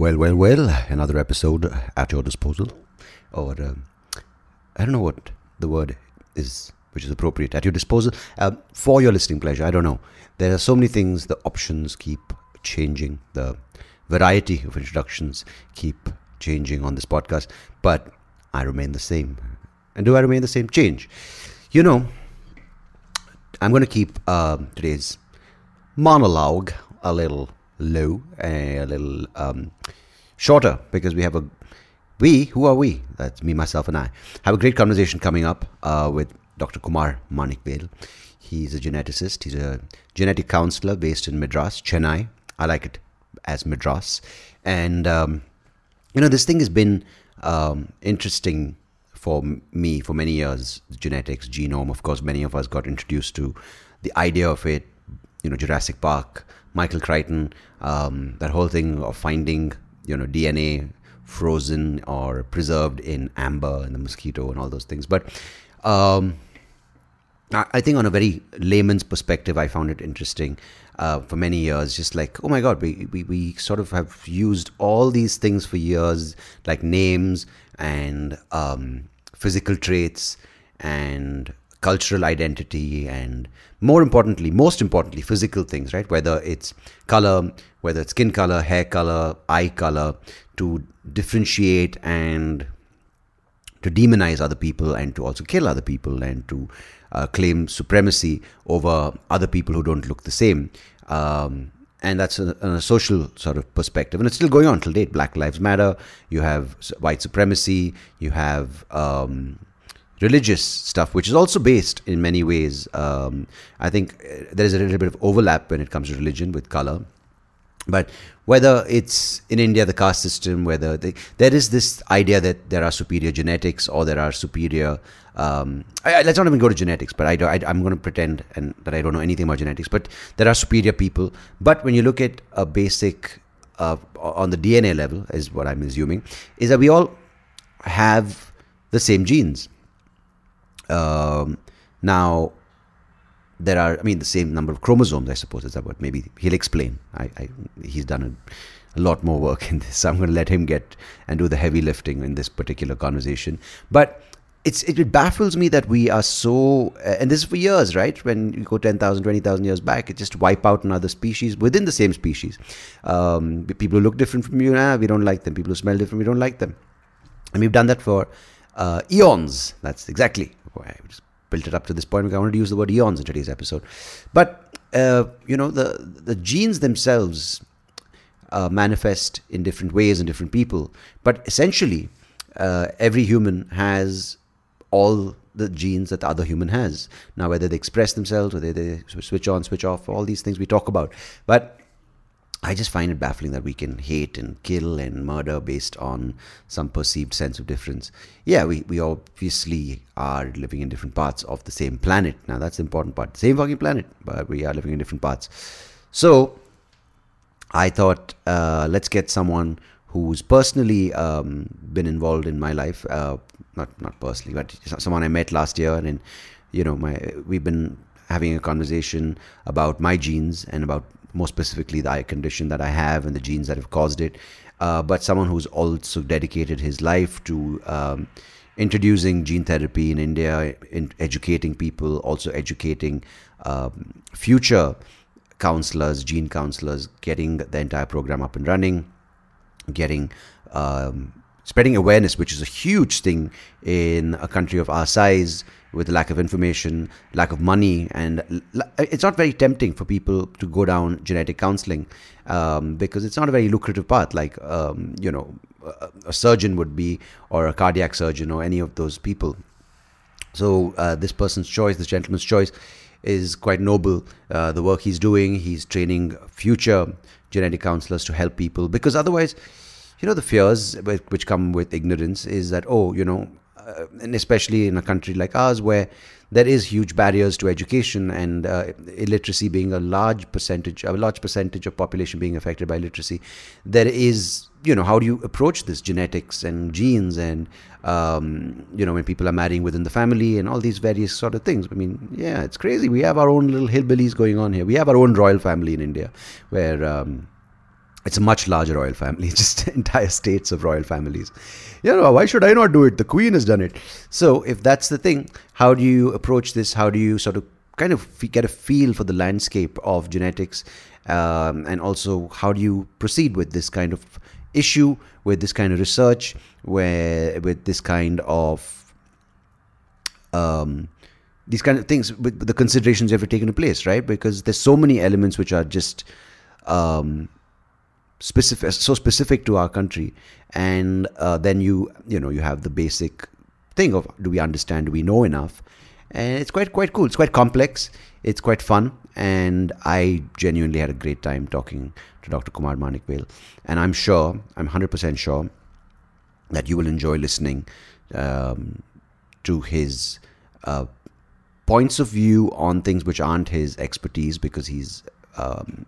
Well, well, well, another episode at your disposal. Or, um, I don't know what the word is, which is appropriate. At your disposal. Uh, for your listening pleasure, I don't know. There are so many things, the options keep changing. The variety of introductions keep changing on this podcast. But I remain the same. And do I remain the same? Change. You know, I'm going to keep uh, today's monologue a little low, a little um, shorter, because we have a we who are we? That's me, myself, and I have a great conversation coming up uh, with Dr. Kumar Manikvel. He's a geneticist. He's a genetic counselor based in Madras, Chennai. I like it as Madras, and um, you know this thing has been um, interesting for me for many years. Genetics, genome. Of course, many of us got introduced to the idea of it. You know, Jurassic Park, Michael Crichton, um, that whole thing of finding you know DNA frozen or preserved in amber and the mosquito and all those things. But um, I think on a very layman's perspective, I found it interesting uh, for many years. Just like, oh my God, we, we, we sort of have used all these things for years, like names and um, physical traits and cultural identity and more importantly most importantly physical things right? Whether it's color whether it's skin color hair color eye color to differentiate and to demonize other people and to also kill other people and to uh, claim supremacy over other people who don't look the same. Um, and that's a, a, social sort of perspective. And it's still going on till date. Black lives matter. You have white supremacy. You have um, religious stuff, which is also based in many ways. Um, I think uh, there is a little bit of overlap when it comes to religion with color. But whether it's in India, the caste system, whether they, there is this idea that there are superior genetics or there are superior. Um, I, let's not even go to genetics, but I, I, am going to pretend and that I don't know anything about genetics. But there are superior people. But when you look at a basic, uh, on the DNA level, is what I'm assuming, is that we all have the same genes um, now, there are, I mean, the same number of chromosomes, I suppose. Is that what maybe he'll explain? I, I he's done a, a, lot more work in this. So I'm going to let him get and do the heavy lifting in this particular conversation. But it's it, baffles me that we are so, and this is for years, right? When you go 10,000, 20,000 years back, it just wipe out another species within the same species. Um, people who look different from you, nah, we don't like them. People who smell different, we don't like them. And we've done that for uh, eons. That's exactly I just built it up to this point because I wanted to use the word eons in today's episode. But uh, you know, the the genes themselves uh, manifest in different ways in different people. But essentially, uh, every human has all the genes that the other human has. Now, whether they express themselves, whether they switch on, switch off, all these things we talk about. But I just find it baffling that we can hate and kill and murder based on some perceived sense of difference. Yeah, we, we obviously are living in different parts of the same planet. Now, that's the important part. Same fucking planet, but we are living in different parts. So, I thought, uh, let's get someone who's personally um, been involved in my life. Uh, not not personally, but someone I met last year, and you know, my we've been having a conversation about my genes and about more specifically the eye condition that I have and the genes that have caused it, uh, but someone who's also dedicated his life to um, introducing gene therapy in India, in educating people, also educating um, future counselors, gene counselors, getting the entire program up and running, getting um, spreading awareness, which is a huge thing in a country of our size with lack of information, lack of money, and it's not very tempting for people to go down genetic counseling um, because it's not a very lucrative path like um, you know a surgeon would be or a cardiac surgeon or any of those people. So uh, this person's choice, this gentleman's choice, is quite noble. Uh, the work he's doing, he's training future genetic counselors to help people because otherwise you know the fears which come with ignorance is that oh you know uh, and especially in a country like ours where there is huge barriers to education and uh, illiteracy being a large percentage a large percentage of population being affected by literacy there is you know how do you approach this genetics and genes and um, you know when people are marrying within the family and all these various sort of things? I mean yeah it's crazy. We have our own little hillbillies going on here. We have our own royal family in india where um, it's a much larger royal family, just entire states of royal families. You know, why should I not do it? The queen has done it. So, if that's the thing, how do you approach this? How do you sort of kind of get a feel for the landscape of genetics? Um, and also, how do you proceed with this kind of issue, with this kind of research, where with this kind of um, these kind of things, with the considerations you have to take into place, right? Because there's so many elements which are just um, specific so specific to our country. And uh, then you you know you have the basic thing of do we understand? Do we know enough? And it's quite quite cool. It's quite complex. It's quite fun. And i genuinely had a great time talking to dr kumaramanickavel. And i'm sure i'm 100% sure that you will enjoy listening um, to his uh, points of view on things which aren't his expertise because he's um,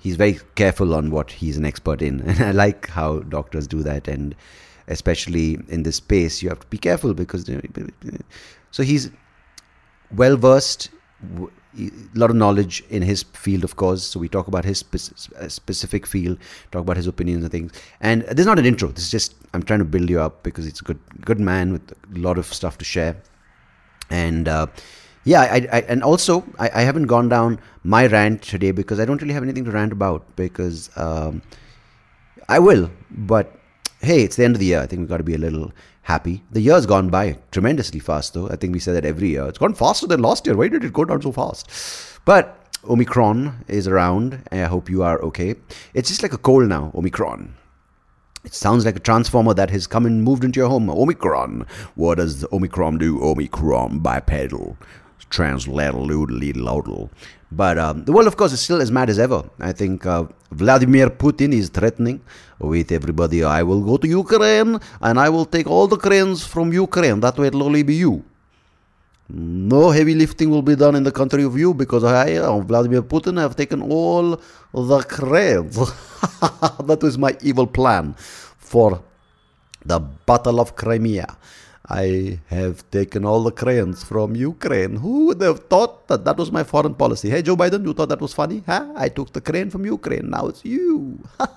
he's very careful on what he's an expert in. And i like how doctors do that. And especially in this space you have to be careful because so he's well versed a lot of knowledge in his field of course. So we talk about his specific field talk about his opinions and things. And this is not an intro. This is just i'm trying to build you up because it's a good good man with a lot of stuff to share. And uh, yeah, I, I, and also I, I, haven't gone down my rant today because I don't really have anything to rant about because um, I will, but hey, it's the end of the year. I think we've got to be a little happy. The year's gone by tremendously fast, though. I think we say that every year. It's gone faster than last year. Why did it go down so fast? But Omicron is around. I hope you are okay. It's just like a cold now, Omicron. It sounds like a transformer that has come and moved into your home. Omicron. What does Omicron do? Omicron bipedal translator But um, the world, of course, is still as mad as ever. I think uh, Vladimir Putin is threatening with everybody. I will go to Ukraine and I will take all the cranes from Ukraine. That way it'll only be you. No heavy lifting will be done in the country of you because I, uh, Vladimir Putin, have taken all the cranes. that was my evil plan for the Battle of Crimea. I have taken all the cranes from Ukraine. Who would have thought that that was my foreign policy? Hey, Joe Biden, you thought that was funny? Huh? I took the crane from Ukraine. Now it's you.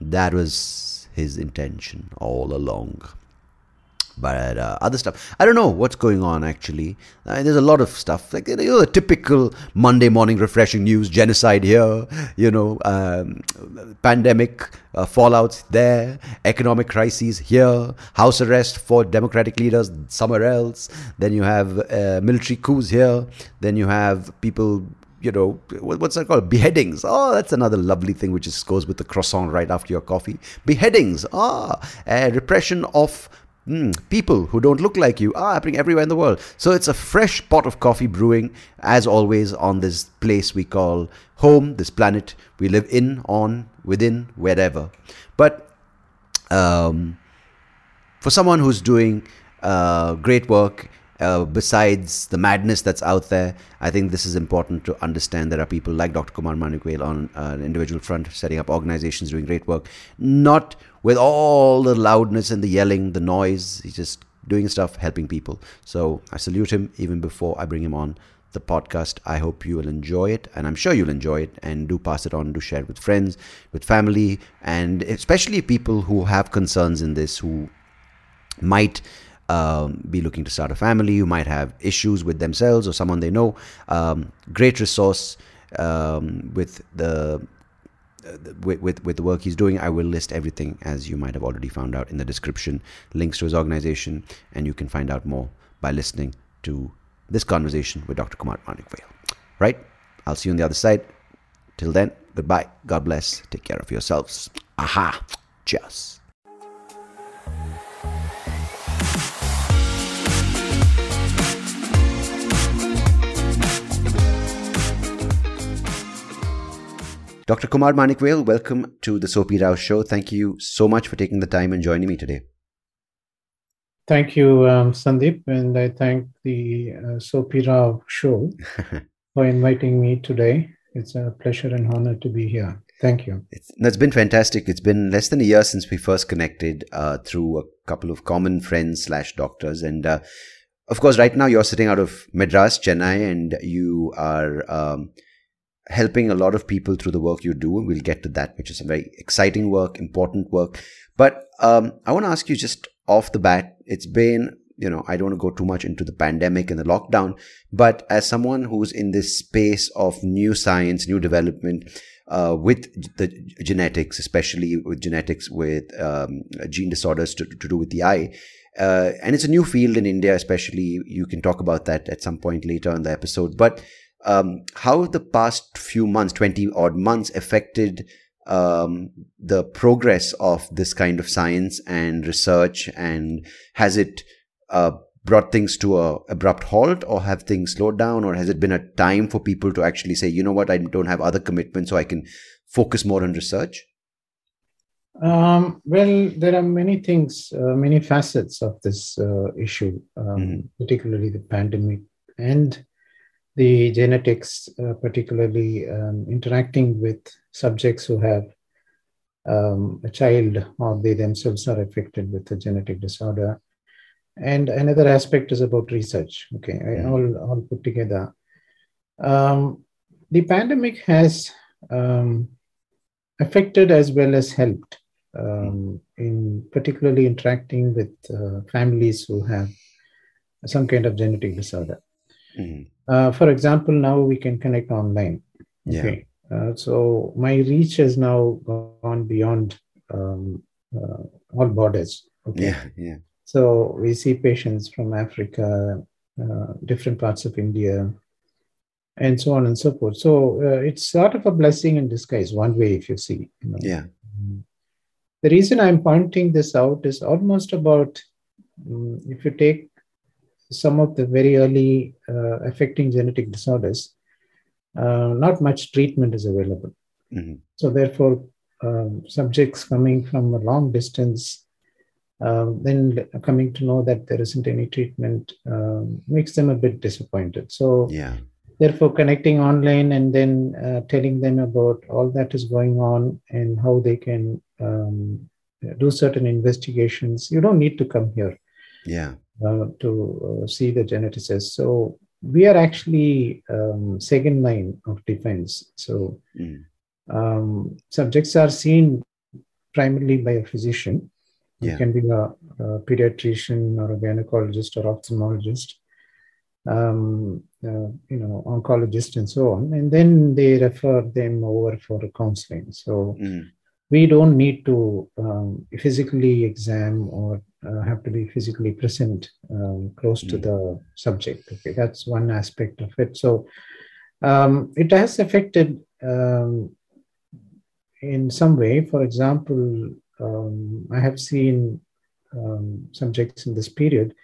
that was his intention all along but uh, other stuff i don't know what's going on actually uh, there's a lot of stuff like you know the typical monday morning refreshing news genocide here you know um, pandemic uh, fallouts there economic crises here house arrest for democratic leaders somewhere else then you have uh, military coups here then you have people you know, what's that called? Beheadings. Oh, that's another lovely thing which just goes with the croissant right after your coffee. Beheadings. Ah, repression of Mm, people who don't look like you are happening everywhere in the world. So it's a fresh pot of coffee brewing, as always, on this place we call home, this planet we live in, on, within, wherever. But um, for someone who's doing uh, great work, uh, besides the madness that's out there, I think this is important to understand. There are people like Dr. Kumaramanickavel on uh, an individual front, setting up organizations, doing great work, not with all the loudness and the yelling, the noise. He's just doing stuff, helping people. So I salute him even before I bring him on the podcast. I hope you will enjoy it, and I'm sure you'll enjoy it. And do pass it on, do share it with friends, with family, and especially people who have concerns in this, who might um, be looking to start a family, who might have issues with themselves or someone they know. Um, great resource um, with the Uh, with, with, with the work he's doing. I will list everything as you might have already found out in the description, links to his organization, and you can find out more by listening to this conversation with Dr. Kumaramanickavel. Right? I'll see you on the other side. Till then, goodbye. God bless. Take care of yourselves. Aha. Cheers. Dr. Kumaramanickavel, welcome to the Soapy Rao Show. Thank you so much for taking the time and joining me today. Thank you, um, Sandeep, and I thank the uh, Soapy Rao Show for inviting me today. It's a pleasure and honor to be here. Thank you. It's, it's been fantastic. It's been less than a year since we first connected uh, through a couple of common friends slash doctors, and uh, of course, right now you're sitting out of Madras, Chennai, and you are. Um, helping a lot of people through the work you do. We'll get to that, which is a very exciting work, important work. But um, I want to ask you just off the bat, it's been, you know, I don't want to go too much into the pandemic and the lockdown, but as someone who's in this space of new science, new development, uh, with the genetics, especially with genetics with um, gene disorders to, to do with the eye. Uh, and it's a new field in India, especially. You can talk about that at some point later in the episode. But um, how have the past few months, 20 odd months, affected um, the progress of this kind of science and research? And has it uh, brought things to a abrupt halt, or have things slowed down, or has it been a time for people to actually say, you know what, I don't have other commitments, so I can focus more on research? Um, well, there are many things, uh, many facets of this uh, issue, um, mm-hmm. particularly the pandemic and the genetics, uh, particularly um, interacting with subjects who have um, a child or they themselves are affected with a genetic disorder. And another aspect is about research. Okay, mm-hmm. all, all put together. Um, the pandemic has um, affected as well as helped um, in particularly interacting with uh, families who have some kind of genetic disorder. Mm-hmm. Uh, for example, now we can connect online. Okay. Yeah. Uh, so my reach has now gone beyond um, uh, all borders. Okay. Yeah. Yeah. So we see patients from Africa, uh, different parts of India, and so on and so forth. So uh, it's sort of a blessing in disguise, one way, if you see. You know. Yeah. The reason I'm pointing this out is almost about um, if you take some of the very early uh, affecting genetic disorders, uh, not much treatment is available. Mm-hmm. So, therefore, um, subjects coming from a long distance, um, then coming to know that there isn't any treatment um, makes them a bit disappointed. So, yeah. therefore, connecting online and then uh, telling them about all that is going on and how they can um, do certain investigations. You don't need to come here. Yeah uh, to uh, see the geneticists. So we are actually um, second line of defense. So mm. um, subjects are seen primarily by a physician. Yeah. It can be a, a, pediatrician or a gynecologist or ophthalmologist, um, uh, you know, oncologist and so on. And then they refer them over for counseling. So mm we don't need to um, physically exam or uh, have to be physically present um, close mm. to the subject. Okay, that's one aspect of it. So um, it has affected um, in some way. For example, um, I have seen um, subjects in this period.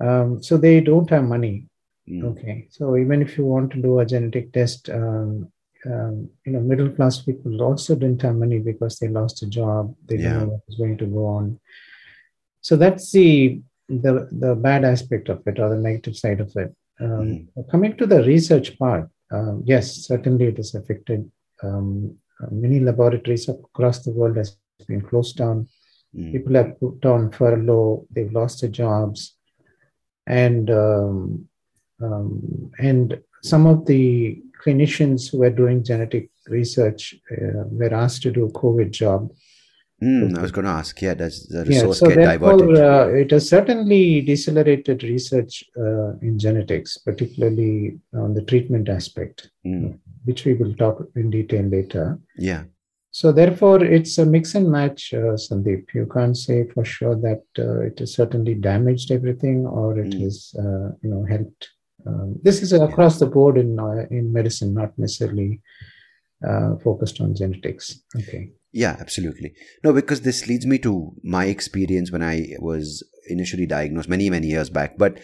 so they don't have money. Mm. Okay, so even if you want to do a genetic test, um, um, you know, middle class people also didn't have money because they lost a job. They didn't know what was going to go on. So that's the the the bad aspect of it, or the negative side of it. Um, mm. Coming to the research part, um, yes, certainly it has affected. Um, many laboratories across the world has been closed down. Mm. People have put on furlough. They've lost their jobs, and um, um, and some of the clinicians who were doing genetic research uh, were asked to do a COVID job. Mm, I was going to ask, yeah, does the resource yeah, so get diverted? Uh, it has certainly decelerated research uh, in genetics, particularly on the treatment aspect, mm. which we will talk in detail later. Yeah. So therefore, it's a mix and match, uh, Sandeep. You can't say for sure that uh, it has certainly damaged everything or it mm. has, uh, you know, helped um, this is across the board in uh, in medicine, not necessarily uh, focused on genetics. Okay. Yeah, absolutely. No, because this leads me to my experience when I was initially diagnosed many many years back. But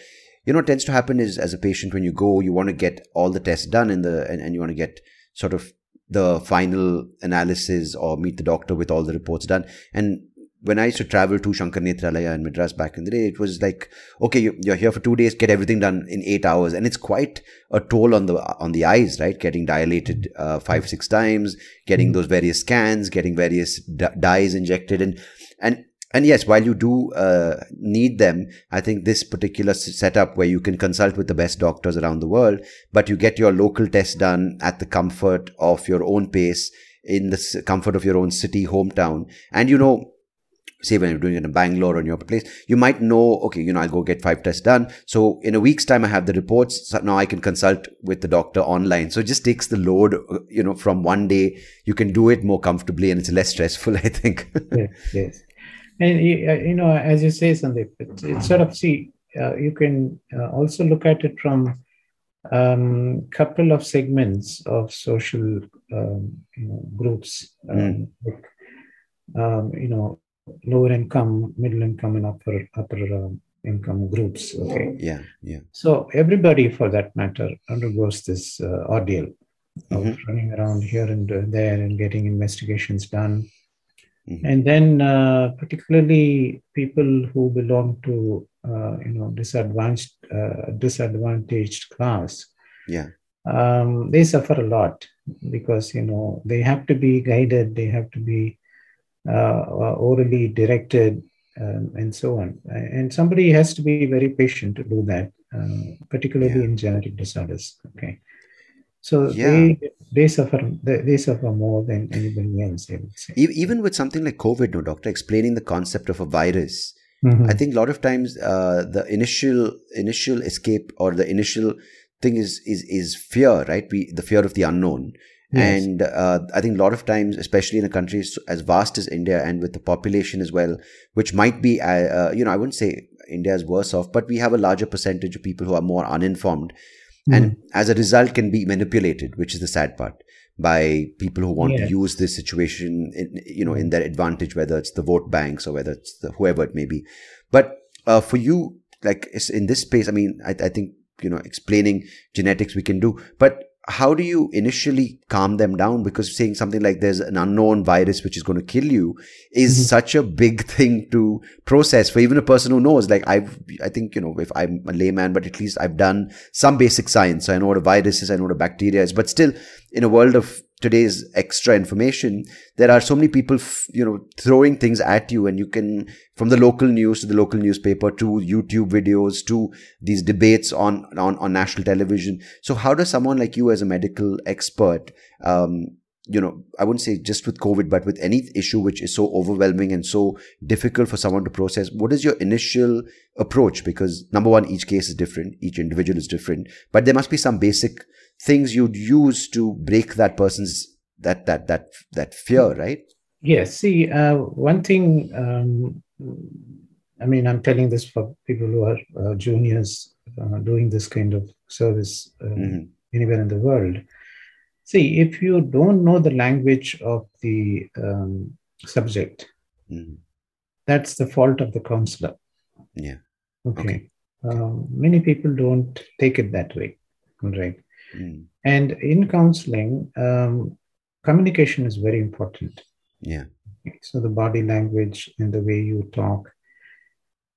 you know, what tends to happen is as a patient when you go, you want to get all the tests done in the and, and you want to get sort of the final analysis or meet the doctor with all the reports done. And when I used to travel to Sankara Nethralaya in Madras back in the day, it was like, okay, you're here for two days, get everything done in eight hours, and it's quite a toll on the on the eyes, right? Getting dilated uh, five six times, getting those various scans, getting various dyes injected, and and and yes, while you do uh, need them, I think this particular setup where you can consult with the best doctors around the world, but you get your local test done at the comfort of your own pace, in the comfort of your own city, hometown, and you know, say when you're doing it in Bangalore or in your place, you might know, okay, you know, I'll go get five tests done. So in a week's time, I have the reports. So now I can consult with the doctor online. So it just takes the load, uh, you know, from one day. You can do it more comfortably and it's less stressful, I think. yes, yes. And, uh, you know, as you say, Sandeep, it's, it's sort of, see, uh, you can uh, also look at it from a um, couple of segments of social um, you know, groups. Mm. Like, um, you know, lower income, middle income, and upper upper uh, income groups. Okay. Yeah, yeah. So everybody, for that matter, undergoes this uh, ordeal of mm-hmm. running around here and there and getting investigations done. Mm-hmm. And then, uh, particularly people who belong to uh, you know disadvantaged uh, disadvantaged class, yeah, um, they suffer a lot because you know they have to be guided, they have to be uh, orally directed, um, and so on. And somebody has to be very patient to do that, uh, particularly yeah. in genetic disorders. Okay, so yeah. they they suffer they, they, suffer more than anybody else. I would say. Even with something like COVID, no doctor, explaining the concept of a virus. Mm-hmm. I think a lot of times uh, the initial initial escape or the initial thing is is is fear, right? We the fear of the unknown. Yes. And uh, I think a lot of times, especially in a country as vast as India and with the population as well, which might be, uh, uh, you know, I wouldn't say India is worse off, but we have a larger percentage of people who are more uninformed. Mm. And as a result, can be manipulated, which is the sad part, by people who want to use this situation, in, you know, in their advantage, whether it's the vote banks or whether it's the, whoever it may be. But uh, for you, like in this space, I mean, I, I think you know explaining genetics we can do but how do you initially calm them down? Because saying something like there's an unknown virus which is going to kill you is mm-hmm. such a big thing to process for even a person who knows. Like i've i think you know if i'm a layman but at least i've done some basic science. So i know what a virus is i know what a bacteria is but still in a world of today's extra information there are so many people you know throwing things at you and you can from the local news to the local newspaper to youtube videos to these debates on on, on national television. So how does someone like you as a medical expert um, you know i wouldn't say just with covid but with any issue which is so overwhelming and so difficult for someone to process what is your initial approach? Because number one each case is different each individual is different but there must be some basic things you'd use to break that person's that that that that fear right? Yes see uh, one thing um, i mean i'm telling this for people who are uh, juniors uh, doing this kind of service uh, mm-hmm. anywhere in the world. See if you don't know the language of the um, subject mm-hmm. that's the fault of the counselor. Yeah. Okay, okay. Um, many people don't take it that way right Mm. And in counseling, um, communication is very important. Yeah. So the body language and the way you talk.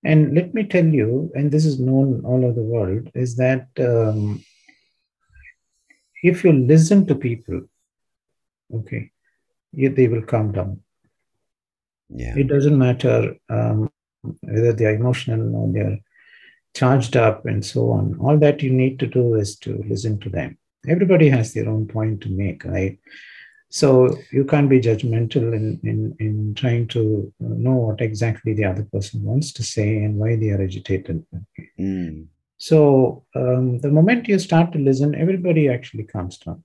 And let me tell you, and this is known all over the world, is that um, if you listen to people, okay, you, they will calm down. Yeah. It doesn't matter um, whether they're emotional or they're charged up and so on. All that you need to do is to listen to them. Everybody has their own point to make, right? So you can't be judgmental in, in, in trying to know what exactly the other person wants to say and why they are agitated. Mm. So um, the moment you start to listen, everybody actually calms down.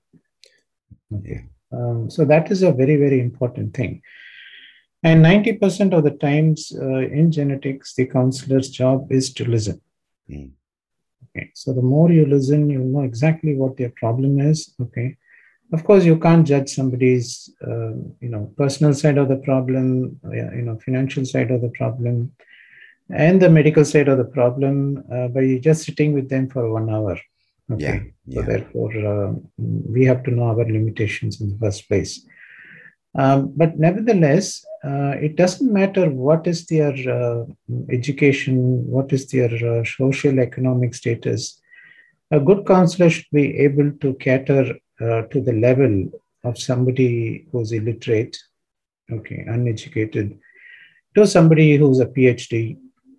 Okay. Um, so that is a very, very important thing. And 90% of the times uh, in genetics, the counselor's job is to listen. Mm. Okay, so the more you listen, you know exactly what their problem is. Okay, of course you can't judge somebody's uh, you know personal side of the problem, you know financial side of the problem, and the medical side of the problem uh, by just sitting with them for one hour. Okay, yeah, yeah. so therefore uh, we have to know our limitations in the first place. Um, but nevertheless, uh, it doesn't matter what is their uh, education, what is their uh, social economic status. A good counselor should be able to cater uh, to the level of somebody who's illiterate, okay, uneducated, to somebody who's a PhD.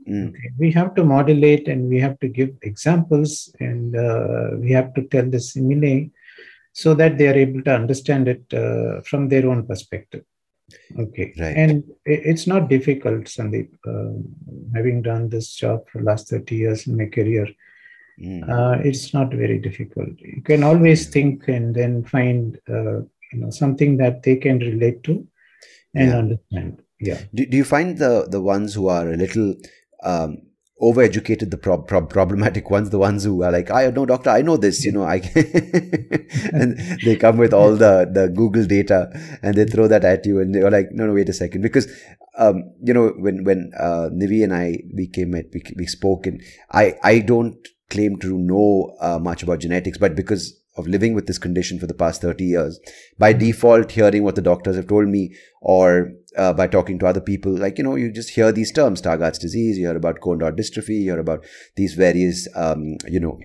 Mm. Okay. We have to modulate and we have to give examples and uh, we have to tell the simile so that they are able to understand it uh, from their own perspective. Okay. Right. And it's not difficult, Sandeep. Uh, having done this job for last 30 years in my career, mm. uh, it's not very difficult. You can always think and then find uh, you know something that they can relate to and yeah. understand. Yeah. Do, do you find the the ones who are a little um, overeducated the prob- prob- problematic ones the ones who are like i know doctor i know this you know i and they come with all the the google data and they throw that at you and you're like no no wait a second because um, you know when when uh, nivi and i we came at we, we spoke and i i don't claim to know uh, much about genetics but because of living with this condition for the past 30 years. By default hearing what the doctors have told me or uh, by talking to other people like you know you just hear these terms stargardt's disease you hear about cone rod dystrophy you hear about these various um, you know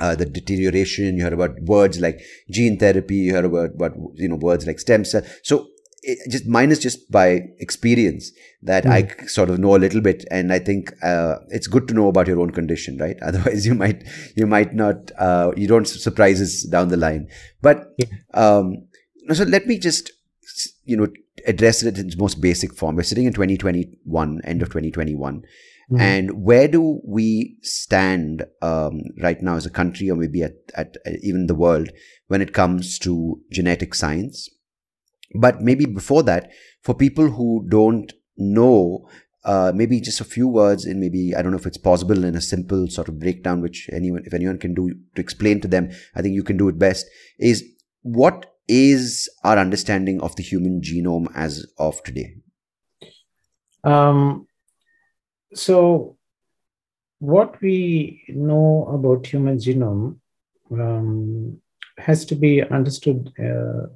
uh, the deterioration you hear about words like gene therapy you hear about, about you know words like stem cell. So it, just mine is just by experience that mm. I sort of know a little bit, and I think uh, it's good to know about your own condition, right? Otherwise, you might you might not uh, you don't surprises down the line. But yeah. um, so let me just you know address it in its most basic form. We're sitting in 2021, end of 2021. Mm. And where do we stand um, right now as a country, or maybe at, at, at even the world, when it comes to genetic science? But maybe before that, for people who don't know, uh, maybe just a few words and maybe I don't know if it's possible in a simple sort of breakdown, which anyone, if anyone can do to explain to them, I think you can do it best. Is what is our understanding of the human genome as of today? Um, so, what we know about human genome um, has to be understood uh,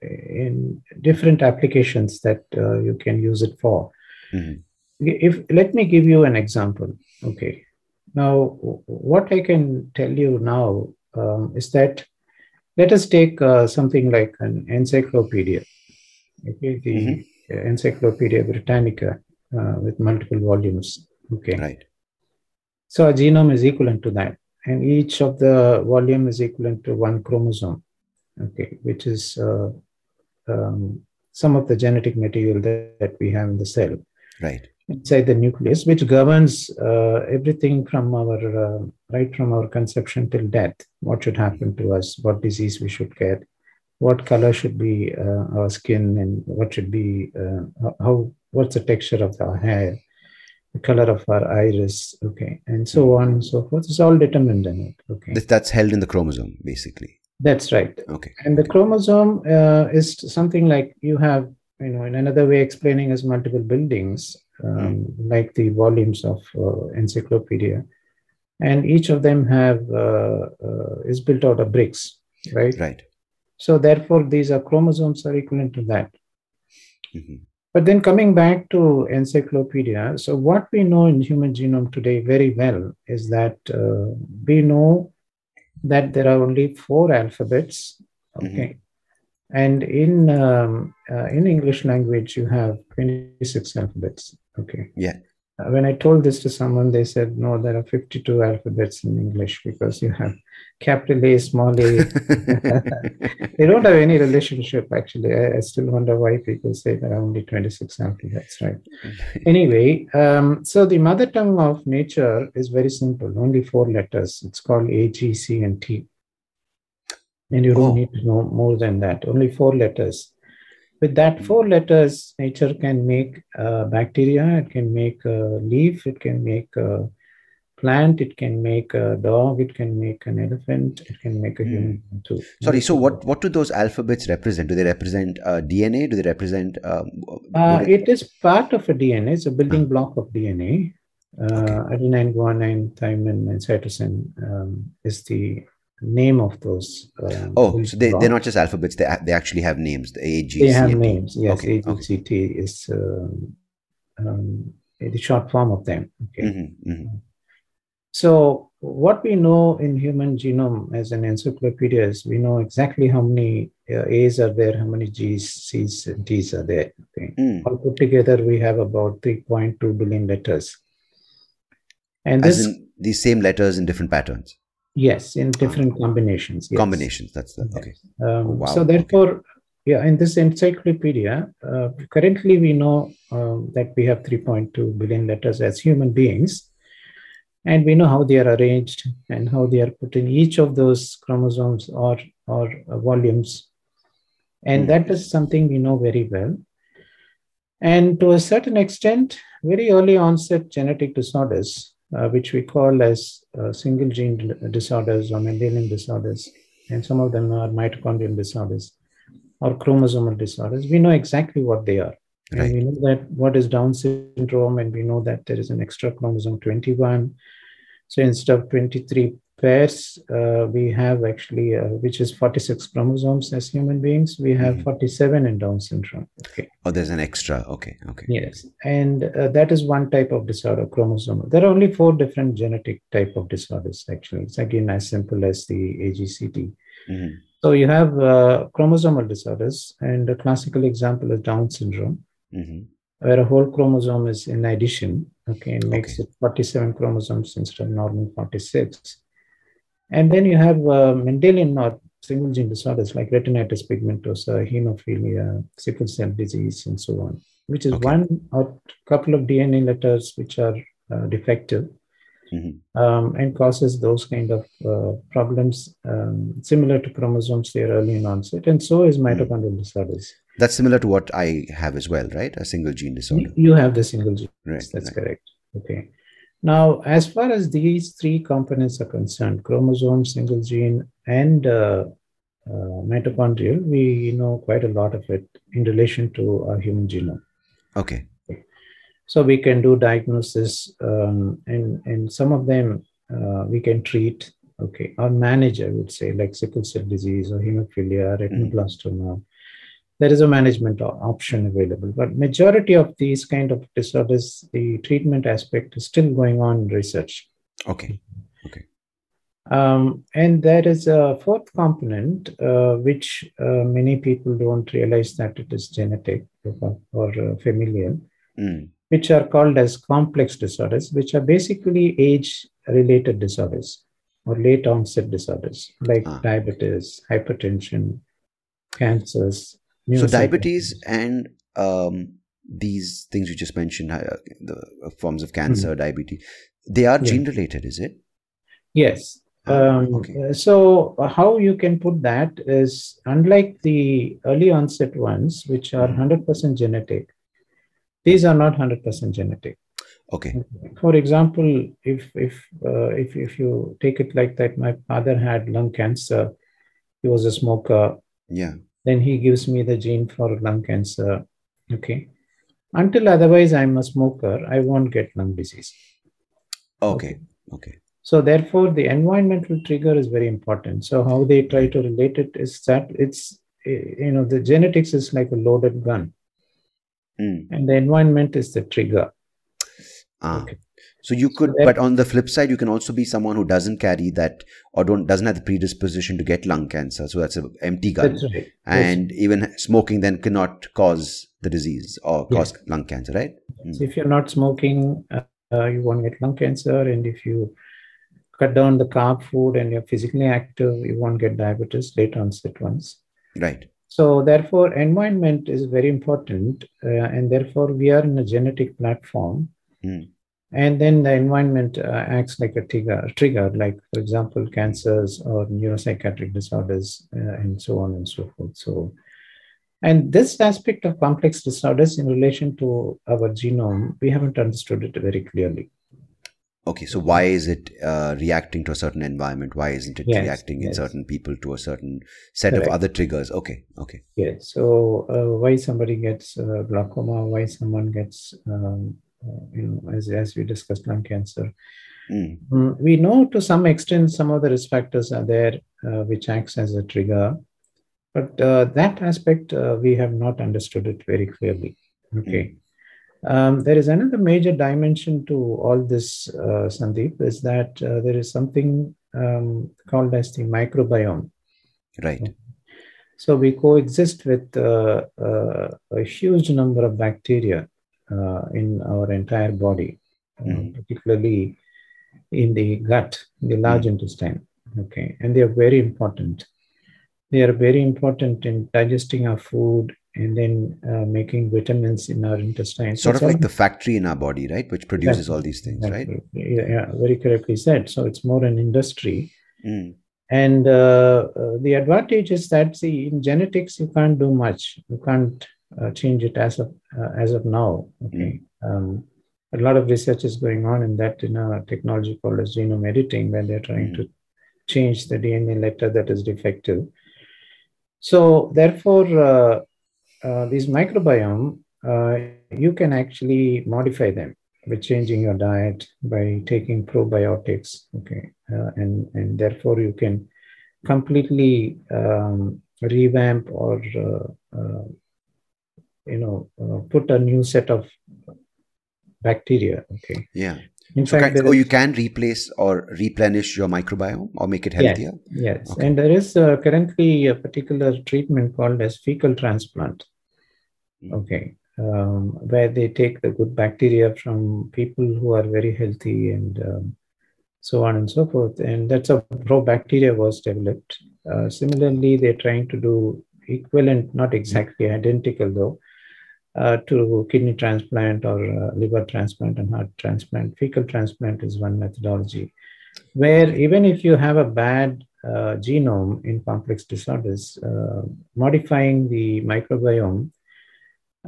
in different applications that uh, you can use it for. Mm-hmm. If let me give you an example. Okay, now what I can tell you now um, is that let us take uh, something like an encyclopedia. Okay, the mm-hmm. Encyclopedia Britannica uh, with multiple volumes. Okay, right. So a genome is equivalent to that and each of the volume is equivalent to one chromosome, okay, which is uh, um, some of the genetic material that, that, we have in the cell. Right. Inside the nucleus, which governs uh, everything from our, uh, right from our conception till death, what should happen to us, what disease we should get, what color should be uh, our skin, and what should be, uh, how, what's the texture of our hair, the color of our iris, okay, and so on and so forth. It's all determined in it, okay. That's held in the chromosome, basically. That's right. Okay. And the chromosome uh, is something like you have, you know, in another way explaining as multiple buildings, um, mm. like the volumes of uh, encyclopedia, and each of them have uh, uh, is built out of bricks, right? Right. So therefore, these are chromosomes are equivalent to that. Mm-hmm. But then coming back to encyclopedia, so what we know in human genome today very well is that uh, we know that there are only four alphabets. Mm-hmm. Okay. Mm-hmm. And in um, uh, in English language, you have 26 alphabets. Okay. Yeah. When I told this to someone, they said, no, there are 52 alphabets in English because you have capital A, small a. they don't have any relationship, actually. I, I, still wonder why people say there are only 26 alphabets, right? anyway, um, so the mother tongue of nature is very simple, only four letters. It's called A, G, C, and T. And you don't oh. need to know more than that, only four letters. With that four letters, nature can make uh, bacteria, it can make a leaf, it can make a plant, it can make a dog, it can make an elephant, it can make a human too. Sorry, so what, what do those alphabets represent? Do they represent uh, DNA? Do they represent? Um, uh, it is part of a DNA, it's a building block of DNA. Uh, okay. Adenine, guanine, thymine, and cytosine um, is the name of those. Um, oh, so they, they're not just alphabets, they, they actually have names. The A, G, They have names, yes. Okay, A, G, C, T is um, um, the short form of them. Okay. Mm-hmm, mm-hmm. So what we know in human genome as an encyclopedia is we know exactly how many uh, A's are there, how many G's, C's, and D's are there. Okay. Mm. All put together, we have about 3.2 billion letters. And As this, in these same letters in different patterns. Yes, in different combinations. Yes. Combinations. That's the okay. Um, oh, wow. So therefore, okay. yeah, in this encyclopedia, uh, currently we know um, that we have 3.2 billion letters as human beings and we know how they are arranged and how they are put in each of those chromosomes or or uh, volumes and mm. that is something we know very well and to a certain extent very early onset genetic disorders uh, which we call as uh, single gene disorders or mendelian disorders and some of them are mitochondrial disorders or chromosomal disorders we know exactly what they are Right. And we know that what is Down syndrome, and we know that there is an extra chromosome 21. So instead of 23 pairs, uh, we have actually, uh, which is 46 chromosomes as human beings, we have mm-hmm. 47 in Down syndrome. Okay. Oh, there's an extra. Okay. Okay. Yes. And uh, that is one type of disorder, chromosomal. There are only four different genetic type of disorders, actually. It's again as simple as the AGCT. Mm-hmm. So you have uh, chromosomal disorders, and a classical example is Down syndrome mm-hmm. where a whole chromosome is in addition. Okay, it makes okay. it 47 chromosomes instead of normal 46. And then you have uh, Mendelian or single gene disorders like retinitis pigmentosa, hemophilia, sickle cell disease, and so on, which is okay. one or couple of DNA letters which are uh, defective. Mm-hmm. Um, and causes those kind of uh, problems um, similar to chromosomes they are early in onset and so is mm-hmm. mitochondrial mm-hmm. disorders that's similar to what I have as well, right? A single gene disorder. You have the single gene. Right. That's right. correct. Okay. Now, as far as these three components are concerned, chromosome, single gene, and uh, uh, mitochondrial, we know quite a lot of it in relation to our human genome. Okay. So we can do diagnosis, um, and and some of them uh, we can treat. Okay, or manage, I would say, like sickle cell disease or hemophilia, retinoblastoma. Mm there is a management option available but majority of these kind of disorders the treatment aspect is still going on in research okay okay um, and there is a fourth component uh, which uh, many people don't realize that it is genetic or, or uh, familial mm. which are called as complex disorders which are basically age related disorders or late onset disorders like ah. diabetes hypertension cancers so diabetes and um, these things you just mentioned, uh, the forms of cancer, mm-hmm. diabetes, they are yeah. gene related, is it? Yes. Ah, um, okay. So how you can put that is unlike the early onset ones, which are 100% mm-hmm. genetic, these are not 100% genetic. Okay. For example, if if uh, if if you take it like that, my father had lung cancer. He was a smoker. Yeah then he gives me the gene for lung cancer. Okay. Until otherwise, I'm a smoker, I won't get lung disease. Okay. Okay. So therefore, the environmental trigger is very important. So how they try to relate it is that it's you know the genetics is like a loaded gun, mm. and the environment is the trigger. Ah. Okay. So you could, but on the flip side, you can also be someone who doesn't carry that or don't doesn't have the predisposition to get lung cancer. So that's an empty gun. Right. And yes. even smoking then cannot cause the disease or cause yes. lung cancer, right? Mm. So if you're not smoking, uh, you won't get lung cancer, and if you cut down the carb food and you're physically active, you won't get diabetes late onset ones. Right. So therefore, environment is very important, uh, and therefore we are in a genetic platform. Mm and then the environment uh, acts like a trigger, trigger, like for example, cancers or neuropsychiatric disorders, uh, and so on and so forth. So, and this aspect of complex disorders in relation to our genome, we haven't understood it very clearly. Okay, so why is it uh, reacting to a certain environment? Why isn't it yes, reacting yes. in certain people to a certain set Correct. of other triggers? Okay, okay. Yes. So uh, why somebody gets uh, glaucoma? Why someone gets um, you know, as, as we discussed lung cancer. Mm. We know to some extent some of the risk factors are there uh, which acts as a trigger, but uh, that aspect uh, we have not understood it very clearly. Okay. Mm. Um, there is another major dimension to all this, uh, Sandeep, is that uh, there is something um, called as the microbiome. Right. So we coexist with uh, uh, a huge number of bacteria uh, in our entire body, Mhm. particularly in the gut, the large intestine. Okay, and they are very important. They are very important in digesting our food and then uh, making vitamins in our intestines. Sort It's of like all- the factory in our body, right? Which produces all these things, right? Yeah, yeah, very correctly said. So it's more an industry. Mm. And uh, uh, the advantage is that, see, in genetics, you can't do much. You can't uh, change it as of uh, as of now. Okay. Um, a lot of research is going on in that in a technology called as genome editing, where they're trying Mm. to change the DNA letter that is defective. So, therefore, uh, uh, these microbiome, uh, you can actually modify them by changing your diet, by taking probiotics, okay, uh, and and therefore you can completely um, revamp or uh, uh, you know uh, put a new set of bacteria. Okay, Yeah. in So fact, can, oh, you can replace or replenish your microbiome or make it Yes. healthier. Yes, Okay. and there is uh, currently a particular treatment called as fecal transplant. Mm. Okay, um, where they take the good bacteria from people who are very healthy and um, so on and so forth, and that's how probacteria was developed. Uh, similarly, they're trying to do equivalent, not exactly identical though, uh, to kidney transplant or uh, liver transplant and heart transplant. Fecal transplant is one methodology where even if you have a bad uh, genome in complex disorders, uh, modifying the microbiome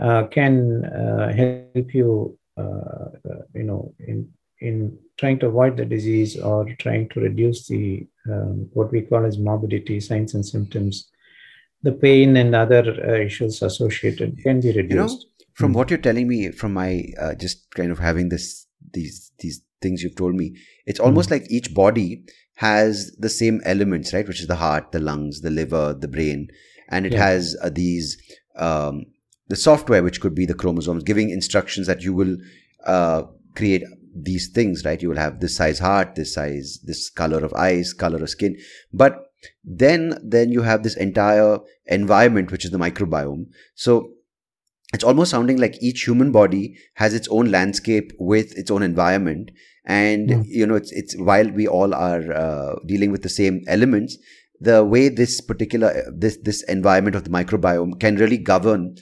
uh, can uh, help you, you know, in in trying to avoid the disease or trying to reduce the um, what we call as morbidity, signs and symptoms, the pain and other uh, issues associated can be reduced. You know, from Mm. what you're telling me, from my uh, just kind of having this these these things you've told me, it's almost like each body has the same elements, right? Which is the heart, the lungs, the liver, the brain, and it Yeah. has uh, these um, the software, which could be the chromosomes, giving instructions that you will uh, create these things, right? You will have this size heart, this size, this color of eyes, color of skin, but then then you have this entire environment, which is the microbiome. So it's almost sounding like each human body has its own landscape with its own environment and Yeah. you know it's it's while we all are uh, dealing with the same elements the way this particular this this environment of the microbiome can really govern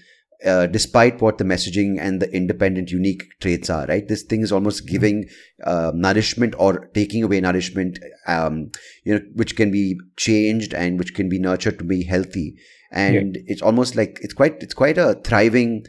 uh, despite what the messaging and the independent unique traits are right? This thing is almost giving uh, nourishment or taking away nourishment um, you know which can be changed and which can be nurtured to be healthy. And it's almost like it's quite it's quite a thriving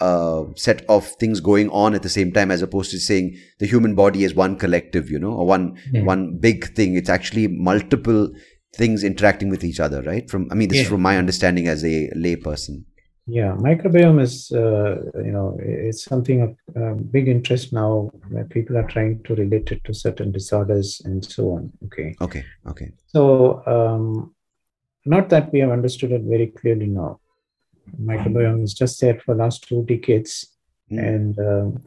uh, set of things going on at the same time as opposed to saying the human body is one collective you know or one Yeah. one big thing. It's actually multiple things interacting with each other right? From i mean this is from my understanding as a lay person Yeah, microbiome is, uh, you know, it's something of uh, big interest now where people are trying to relate it to certain disorders and so on. Okay. okay okay So, um, not that we have understood it very clearly now. Microbiome is just there for last two decades, Mm. and um,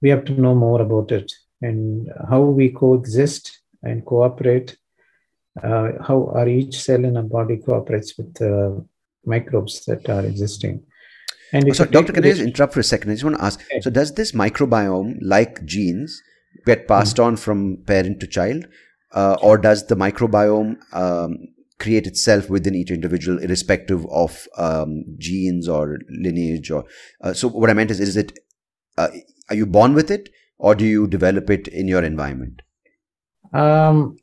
we have to know more about it and how we coexist and cooperate. Uh, how our each cell in our body cooperates with the microbes that are existing. And Oh, so doctor can i just interrupt for a second i just want to ask Okay. so does this microbiome like genes get passed Hmm. on from parent to child uh, or does the microbiome um, create itself within each individual irrespective of um, genes or lineage or uh, so what i meant is is it uh, are you born with it or do you develop it in your environment Um,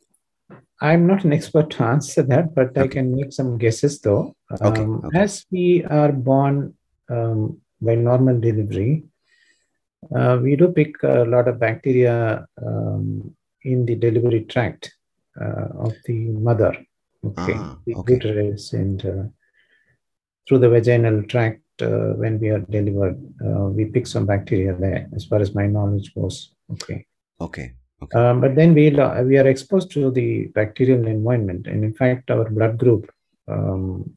I'm not an expert to answer that, but I can make some guesses though. Okay, Um, okay. As we are born um, by normal delivery, uh, we do pick a lot of bacteria um, in the delivery tract uh, of the mother. Okay, Ah, the okay. uterus and uh, through the vaginal tract uh, when we are delivered, uh, we pick some bacteria there, as far as my knowledge goes. Okay. okay Um, but then we we are exposed to the bacterial environment, and in fact, our blood group um,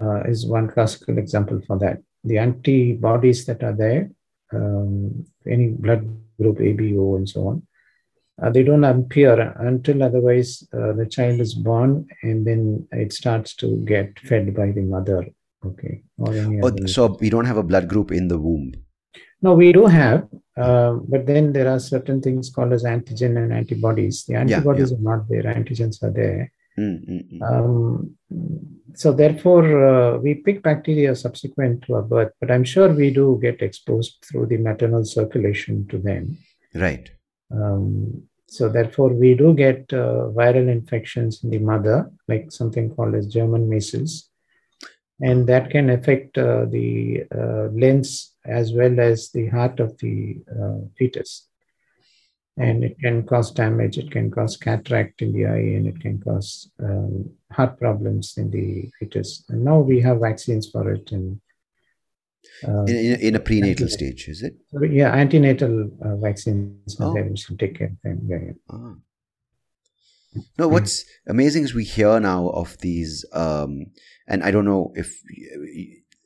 uh, is one classical example for that. The antibodies that are there um, any blood group ABO and so on. Uh, they don't appear until otherwise uh, the child is born and then it starts to get fed by the mother. Okay. Oh, so we don't have a blood group in the womb. No, we do have, uh, but then there are certain things called as antigen and antibodies. The antibodies yeah, yeah. are not there; antigens are there. Mm-hmm. Um, so therefore, uh, we pick bacteria subsequent to our birth, but I'm sure we do get exposed through the maternal circulation to them. Right. Um, so therefore, we do get uh, viral infections in the mother, like something called as German measles, and that can affect uh, the uh, lens as well as the heart of the uh, fetus and it can cause damage it can cause cataract in the eye and it can cause um, heart problems in the fetus and now we have vaccines for it and uh, in, in, a prenatal stage is it yeah antenatal uh, vaccines oh. they take care of them yeah, yeah. Ah. no what's amazing is we hear now of these um, and i don't know if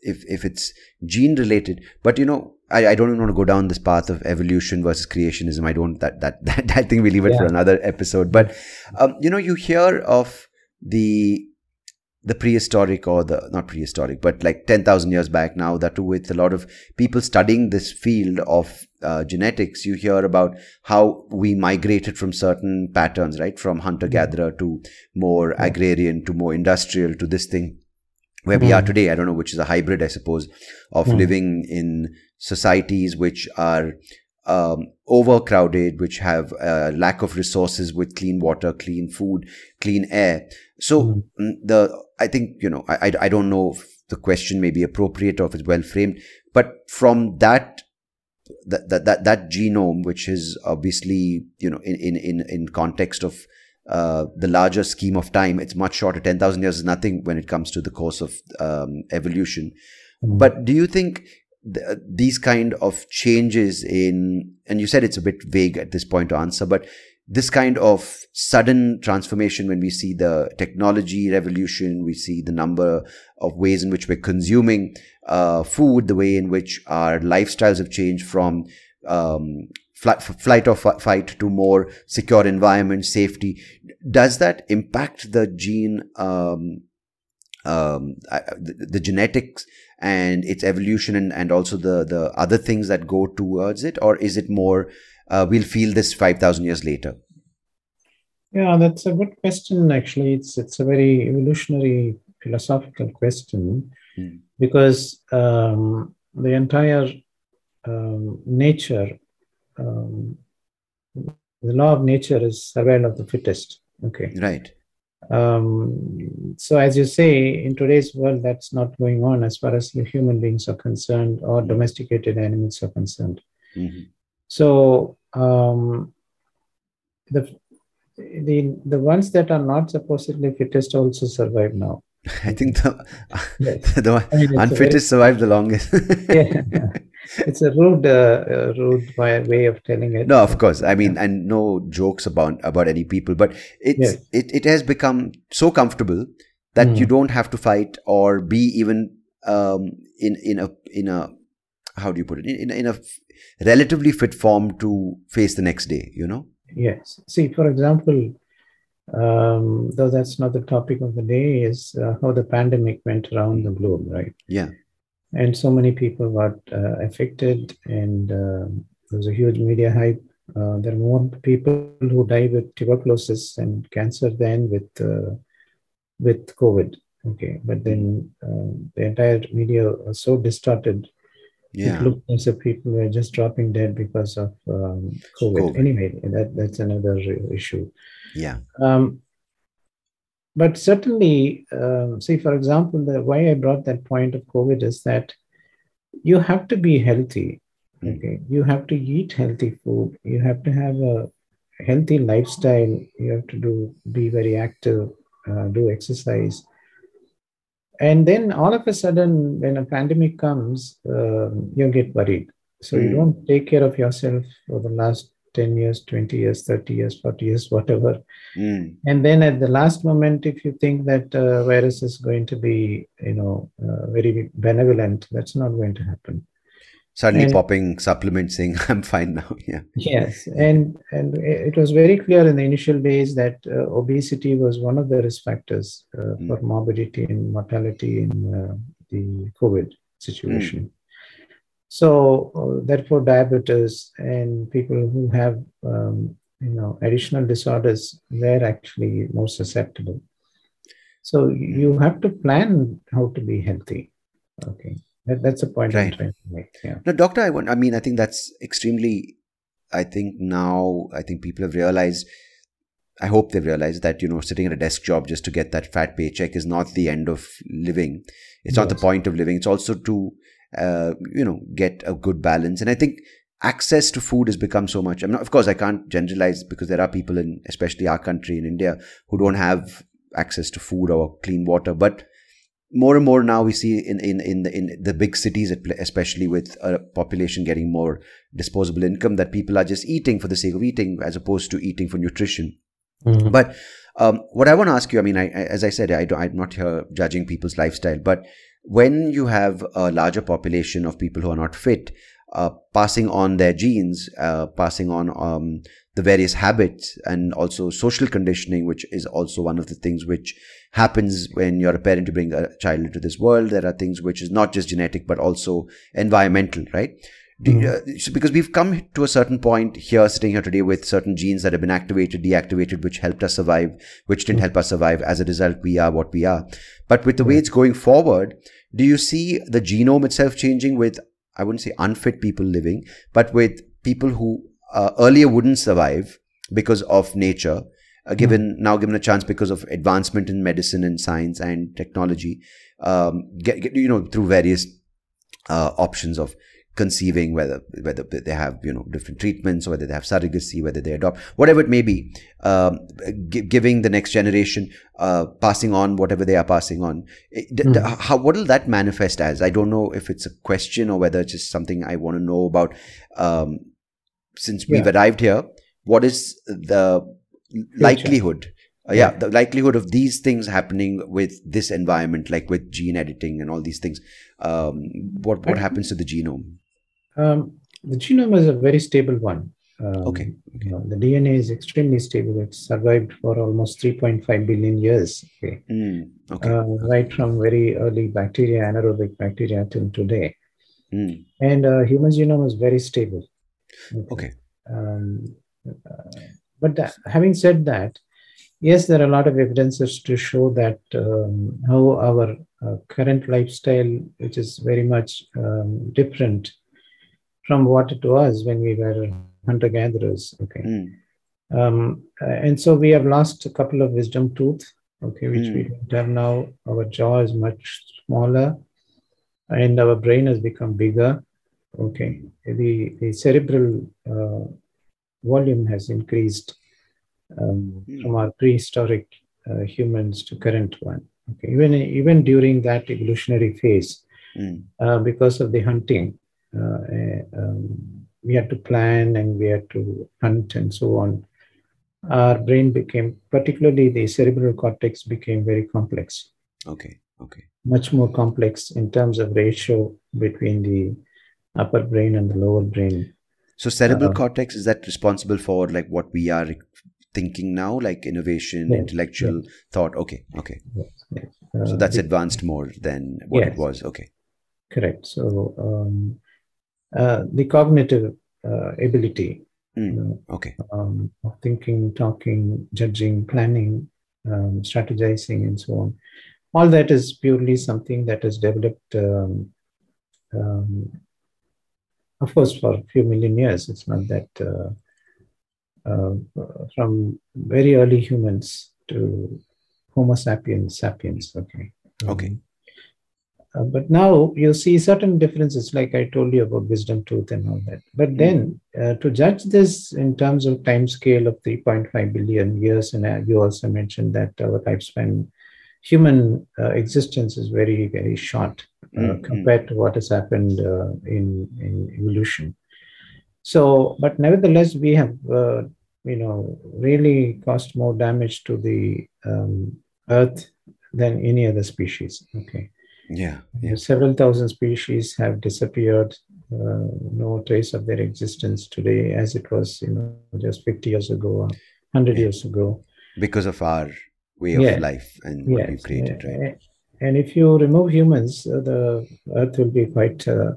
if if it's gene related. But you know I, I don't even want to go down this path of evolution versus creationism. I don't that that that, that thing we leave it yeah. for another episode. But um, you know you hear of the the prehistoric or the not prehistoric but like 10000 years back now that with a lot of people studying this field of uh, genetics you hear about how we migrated from certain patterns right? From hunter gatherer to more agrarian to more industrial to this thing where mm. we are hmm. today. I don't know, which is a hybrid, I suppose, of mm. living in societies which are um, overcrowded, which have a lack of resources with clean water, clean food, clean air. So mm. the I think you know I, I don't know if the question may be appropriate or if it's well framed, but from that that that that, that genome, which is obviously you know in in in, in context of uh, the larger scheme of time, it's much shorter. 10,000 years is nothing when it comes to the course of um, evolution. Mm-hmm. But do you think th- these kind of changes in, and you said it's a bit vague at this point to answer, but this kind of sudden transformation when we see the technology revolution, we see the number of ways in which we're consuming uh, food, the way in which our lifestyles have changed from um, flight or fight to more secure environment, safety. Does that impact the gene, um, um, the, the, genetics and its evolution and, and also the, the other things that go towards it? Or is it more, uh, we'll feel this 5,000 years later? Yeah, that's a good question. Actually, it's it's a very evolutionary philosophical question mm. because um, the entire um, nature um, the law of nature is survival of the fittest. Okay. Right. Um, so, as you say, in today's world, that's not going on as far as human beings are concerned or domesticated animals are concerned. Mm-hmm. So, um, the the the ones that are not supposedly fittest also survive now. I think the, yes. the I mean, unfittest survive the longest. yeah it's a rude, uh, uh, rude way of telling it. No, of course. I mean, yeah. and no jokes about about any people, but it's yes. it it has become so comfortable that mm. you don't have to fight or be even um, in in a in a how do you put it in in a relatively fit form to face the next day. You know. Yes. See, for example, um, though that's not the topic of the day, is uh, how the pandemic went around the globe, right? Yeah and so many people got uh, affected and uh, there was a huge media hype uh, there are more people who died with tuberculosis and cancer than with uh, with covid okay but then uh, the entire media was so distorted yeah. it looked as if people were just dropping dead because of um, COVID. COVID. Anyway, that that's another issue. Yeah. Um, but certainly, um, see, for example, the why I brought that point of COVID is that you have to be healthy. Hmm. Okay, you have to eat healthy food. You have to have a healthy lifestyle. You have to do be very active, uh, do exercise. And then all of a sudden, when a pandemic comes, uh, you get worried. So mm. you hmm. don't take care of yourself for the last 10 years, 20 years, 30 years, 40 years, whatever. Mm. And then at the last moment, if you think that uh, virus is going to be, you know, uh, very benevolent, that's not going to happen. suddenly And- popping supplements saying i'm fine now yeah Yes, and and it was very clear in the initial days that uh, obesity was one of the risk factors uh, Mm. for morbidity and mortality in uh, the COVID situation. So uh, therefore, diabetes and people who have um, you know additional disorders were actually more susceptible. So you have to plan how to be healthy. Okay, that, that's a point I'm trying to make. Yeah. No, doctor, I want. I mean, I think that's extremely. I think now, I think people have realized. I hope they've realized that you know, sitting at a desk job just to get that fat paycheck is not the end of living. It's not the point of living. It's also to, uh, you know, get a good balance. And I think access to food has become so much. I mean, of course, I can't generalize because there are people in, especially our country in India, who don't have access to food or clean water. But more and more now we see in in in the, in the big cities, especially with a population getting more disposable income, that people are just eating for the sake of eating as opposed to eating for nutrition. Mhm. But um, what I want to ask you, I mean, I, I, as I said, I don't, I'm not here judging people's lifestyle, but when you have a larger population of people who are not fit, uh, passing on their genes, uh, passing on um, the various habits, and also social conditioning, which is also one of the things which happens when you're a parent to bring a child into this world. There are things which is not just genetic but also environmental, right? You- uh, because we've come to a certain point here, sitting here today, with certain genes that have been activated, deactivated, which helped us survive, which didn't help us survive. As a result, we are what we are. But with the way it's going forward, do you see the genome itself changing with, I wouldn't say unfit people living, but with people who uh, earlier wouldn't survive because of nature, uh, given now given a chance because of advancement in medicine and science and technology, um, get, get, you know, through various uh, options of conceiving whether whether they have you know different treatments or whether they have surrogacy whether they adopt whatever it may be um, gi- giving the next generation uh, passing on whatever they are passing on It- d- how what will that manifest as? I don't know if it's a question or whether it's just something i want to know about um, since we've arrived here what is the likelihood? Uh, yeah, the likelihood of these things happening with this environment, like with gene editing and all these things, um, what what happens to the genome? Um, the genome is a very stable one. Um, Okay, You know, the DNA is extremely stable. It survived for almost 3.5 billion years. Okay. Mm, okay, Uh, right from very early bacteria, anaerobic bacteria till today. mm, And uh, human genome is very stable. okay, Um, uh, but tha- having said that, yes, there are a lot of evidences to show that um, how our uh, current lifestyle, which is very much um, different from what it was when we were hunter gatherers. Okay. mm, Um, and so we have lost a couple of wisdom tooth, okay, which we Mm. don't have now. Our jaw is much smaller and our brain has become bigger. Okay. The, the cerebral uh, volume has increased um, Mm. from our prehistoric uh, humans to current one. Okay. Even, even during that evolutionary phase, mm, uh, because of the hunting. Uh, eh, um, we had to plan and we had to hunt and so on. Our brain became, particularly the cerebral cortex, became very complex, okay, okay, much more complex in terms of ratio between the upper brain and the lower brain. So cerebral Uh, cortex is that responsible for like what we are thinking now, like innovation, Yes, intellectual thought? Okay, okay. Yes, yes. So Uh, that's the- advanced more than what it was. Okay. correct. So um, uh, the cognitive uh, ability you Mm, know, okay. um, of thinking, talking, judging, planning, um, strategizing, and so on. All that is purely something that is developed, um, um, of course, for a few million years. It's not that uh, uh, from very early humans to Homo sapiens sapiens. Okay. Okay. Uh, but now you see certain differences, like I told you about wisdom tooth and all that. But then uh, to judge this in terms of time scale of 3.5 billion years, and uh, you also mentioned that our lifespan, human uh, existence is very, very short uh, Mm, mm. compared to what has happened uh, in, in evolution. So, but nevertheless, we have, uh, you know, really caused more damage to the um, earth than any other species. Okay. Yeah. Yeah. Several thousand species have disappeared. uh, no trace of their existence today as it was, you know, just 50 years ago or 100 Yeah. years ago. Because of our way of Yeah. life and what Yes. we've created, right? And if you remove humans, uh, the earth will be quite, uh,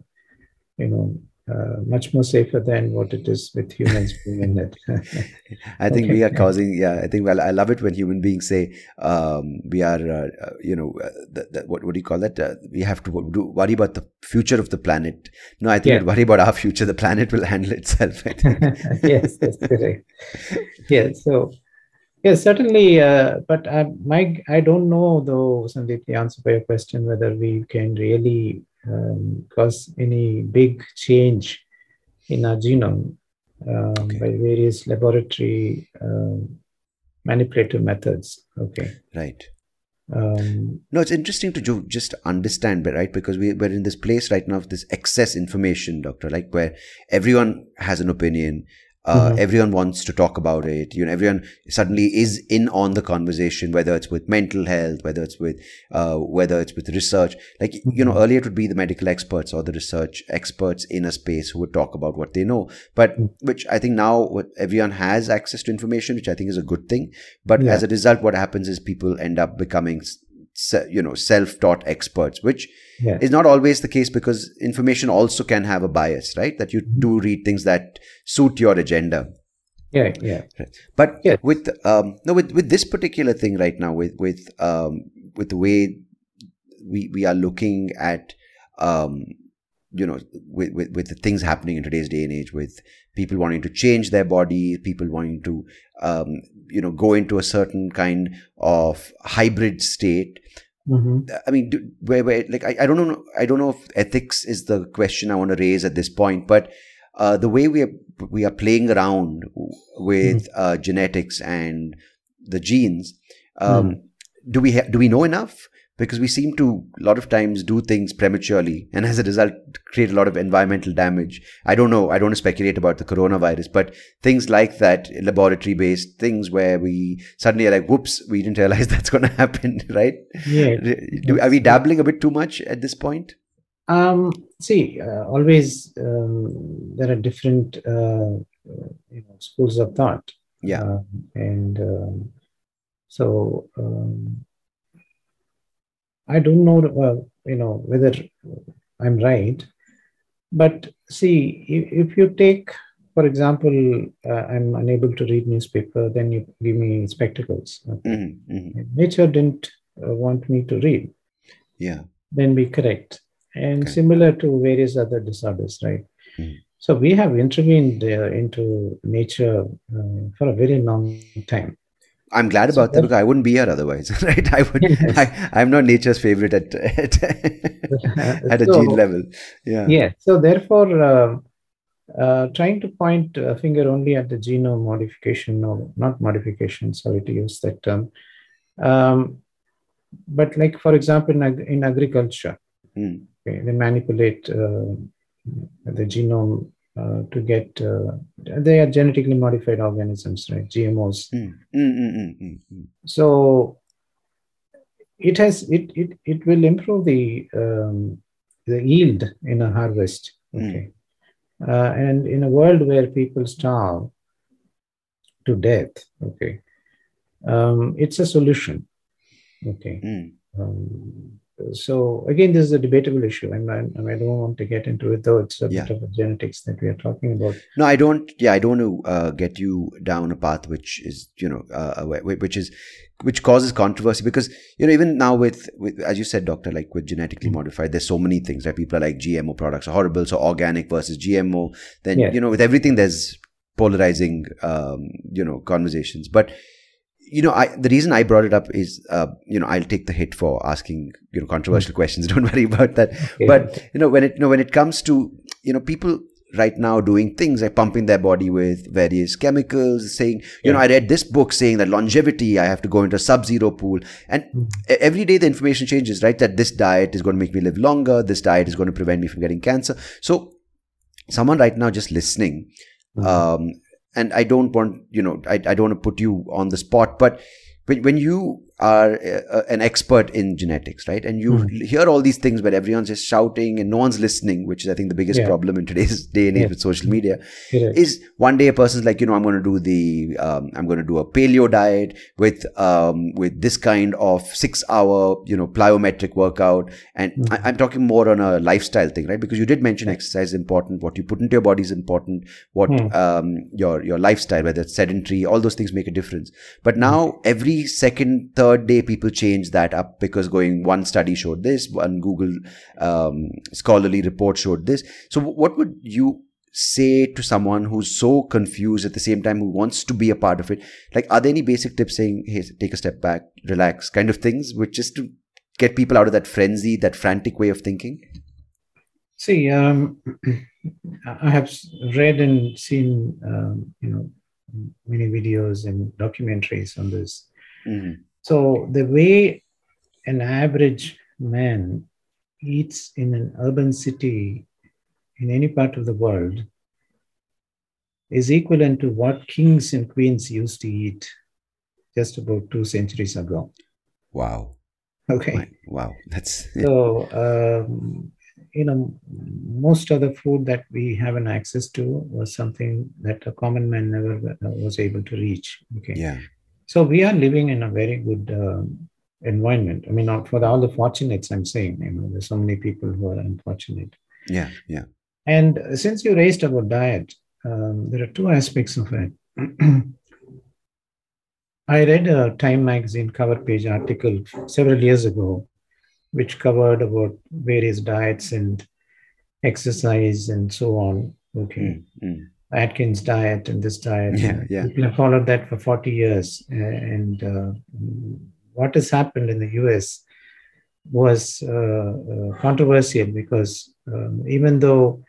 you know, uh, much more safer than what it is with humans being in it. I think Okay. we are causing, yeah, I think, well, I love it when human beings say, um, we are, uh, uh, you know, uh, the, the, what, what do you call that? Uh, we have to do, worry about the future of the planet. No, I think Yeah. worry about our future. The planet will handle itself. Yes, that's correct. Yeah, so yes, certainly. Uh, but I, my, I don't know though, Sandeep, the answer for your question whether we can really um, cause any big change in our genome um, Okay. by various laboratory um, manipulative methods. Okay. right. Um, No, it's interesting to ju- just understand, but right, because we, we're in this place right now of this excess information, doctor, like where everyone has an opinion, uh, Mhm. everyone wants to talk about it. You know, everyone suddenly is in on the conversation, whether it's with mental health, whether it's with, uh, whether it's with research. Like you know, Mhm. earlier it would be the medical experts or the research experts in a space who would talk about what they know, but Mm. which I think now what everyone has access to information, which I think is a good thing. But Yeah. as a result, what happens is people end up becoming, you know, self-taught experts, which yeah. is not always the case because information also can have a bias, right? That you do read things that suit your agenda. Yeah. Yeah. But Yes. with um, no, with with this particular thing right now, with with um, with the way we we are looking at um, you know with, with with the things happening in today's day and age, with people wanting to change their body, people wanting to um, you know go into a certain kind of hybrid state. hmm I mean, do, where, where, like, I, I don't know, I don't know if ethics is the question I want to raise at this point, but uh, the way we are, we are playing around with uh, genetics and the genes, um, do we ha- do we know enough? Because we seem to a lot of times do things prematurely, and as a result, create a lot of environmental damage. I don't know. I don't want to speculate about the coronavirus, but things like that, laboratory based things where we suddenly are like, "Whoops, we didn't realize that's going to happen," right? Yeah. Do, are we dabbling a bit too much at this point? Um, see, uh, always um, there are different uh, uh, you know, schools of thought. Yeah. Um, and um, so um, I don't know, uh, you know, whether I'm right. But see, if, you take, for example, uh, I'm unable to read newspaper, then you give me spectacles. Okay? Mhm, mhm. Nature didn't uh, want me to read Yeah. then be correct. And Okay. similar to various other disorders, right? Mhm. So we have intervened uh, into nature uh, for a very long time. I'm glad about that that- because I wouldn't be here otherwise, right? I would. Yes. I, I'm not nature's favorite at at, at a So- gene level. Yeah. Yeah. So therefore, um, uh, trying to point a finger only at the genome modification, no, not modification. Sorry to use that term. Um, but like for example, in, ag- in agriculture, Mm, Okay, they manipulate uh, the genome uh, to get. Uh, they are genetically modified organisms, right? GMOs. mm, mm, mm, mm, mm, mm. So it has it it it will improve the um, the yield in a harvest. Okay, uh, and in a world where people starve to death, okay, um, it's a solution. Okay. Um, so again, this is a debatable issue, and I, and I don't want to get into it, though it's a Yeah. bit of a genetics that we are talking about. No, I don't. Yeah, I don't want to uh, get you down a path which is, you know, uh, wh- wh- which is, which causes controversy because you know even now with, with as you said, doctor, like with genetically modified, there's so many things. Right, people are like GMO products are horrible, so organic versus GMO. Then Yeah. you know, with everything, there's polarizing, um, you know, conversations. But you know, I, the reason I brought it up is, uh, you know, I'll take the hit for asking, you know, controversial questions. Don't worry about that. Okay. But you know, when it, you know, when it comes to, you know, people right now doing things like pumping their body with various chemicals, saying, you know, I read this book saying that longevity, I have to go into a sub-zero pool, and Mhm. e- every day the information changes, right? That this diet is going to make me live longer. This diet is going to prevent me from getting cancer. So, someone right now just listening Mhm. um, and I don't want you know I, I don't want to put you on the spot, but when, when you are uh, an expert in genetics, right? And you Mm. hear all these things, but everyone's just shouting and no one's listening, which is, I think, the biggest Yeah. problem in today's day and age Yeah. with social media. Correct. Is one day a person's like, you know, I'm going to do the, um, I'm going to do a paleo diet with, um, with this kind of six hour, you know, plyometric workout. And Mhm. I, I'm talking more on a lifestyle thing, right? Because you did mention exercise is important. What you put into your body is important. What, Hmm. um, your, your lifestyle, whether it's sedentary, all those things make a difference. But now every second, third day, people change that up because going one study showed this, one Google um, scholarly report showed this. So, what would you say to someone who's so confused at the same time who wants to be a part of it? Like, are there any basic tips saying, "Hey, take a step back, relax," kind of things, which just to get people out of that frenzy, that frantic way of thinking? See, um, I have read and seen, um, you know, many videos and documentaries on this. Mhm. So the way an average man eats in an urban city in any part of the world is equivalent to what kings and queens used to eat just about two centuries ago. Wow, Okay. My- wow, that's So, um, you know, most of the food that we have an access to was something that a common man never uh, was able to reach. Okay. yeah, So we are living in a very good um, environment. I mean, not for the, all the fortunates, I'm saying, you know, there's so many people who are unfortunate. yeah, yeah. And since you raised about diet, um, there are two aspects of it. I read a Time magazine cover page article several years ago, which covered about various diets and exercise and so on. Okay. Mm, mm. Atkins diet and this diet. Yeah, yeah. People have followed that for 40 years. And uh, what has happened in the US was uh, uh, controversial because um, even though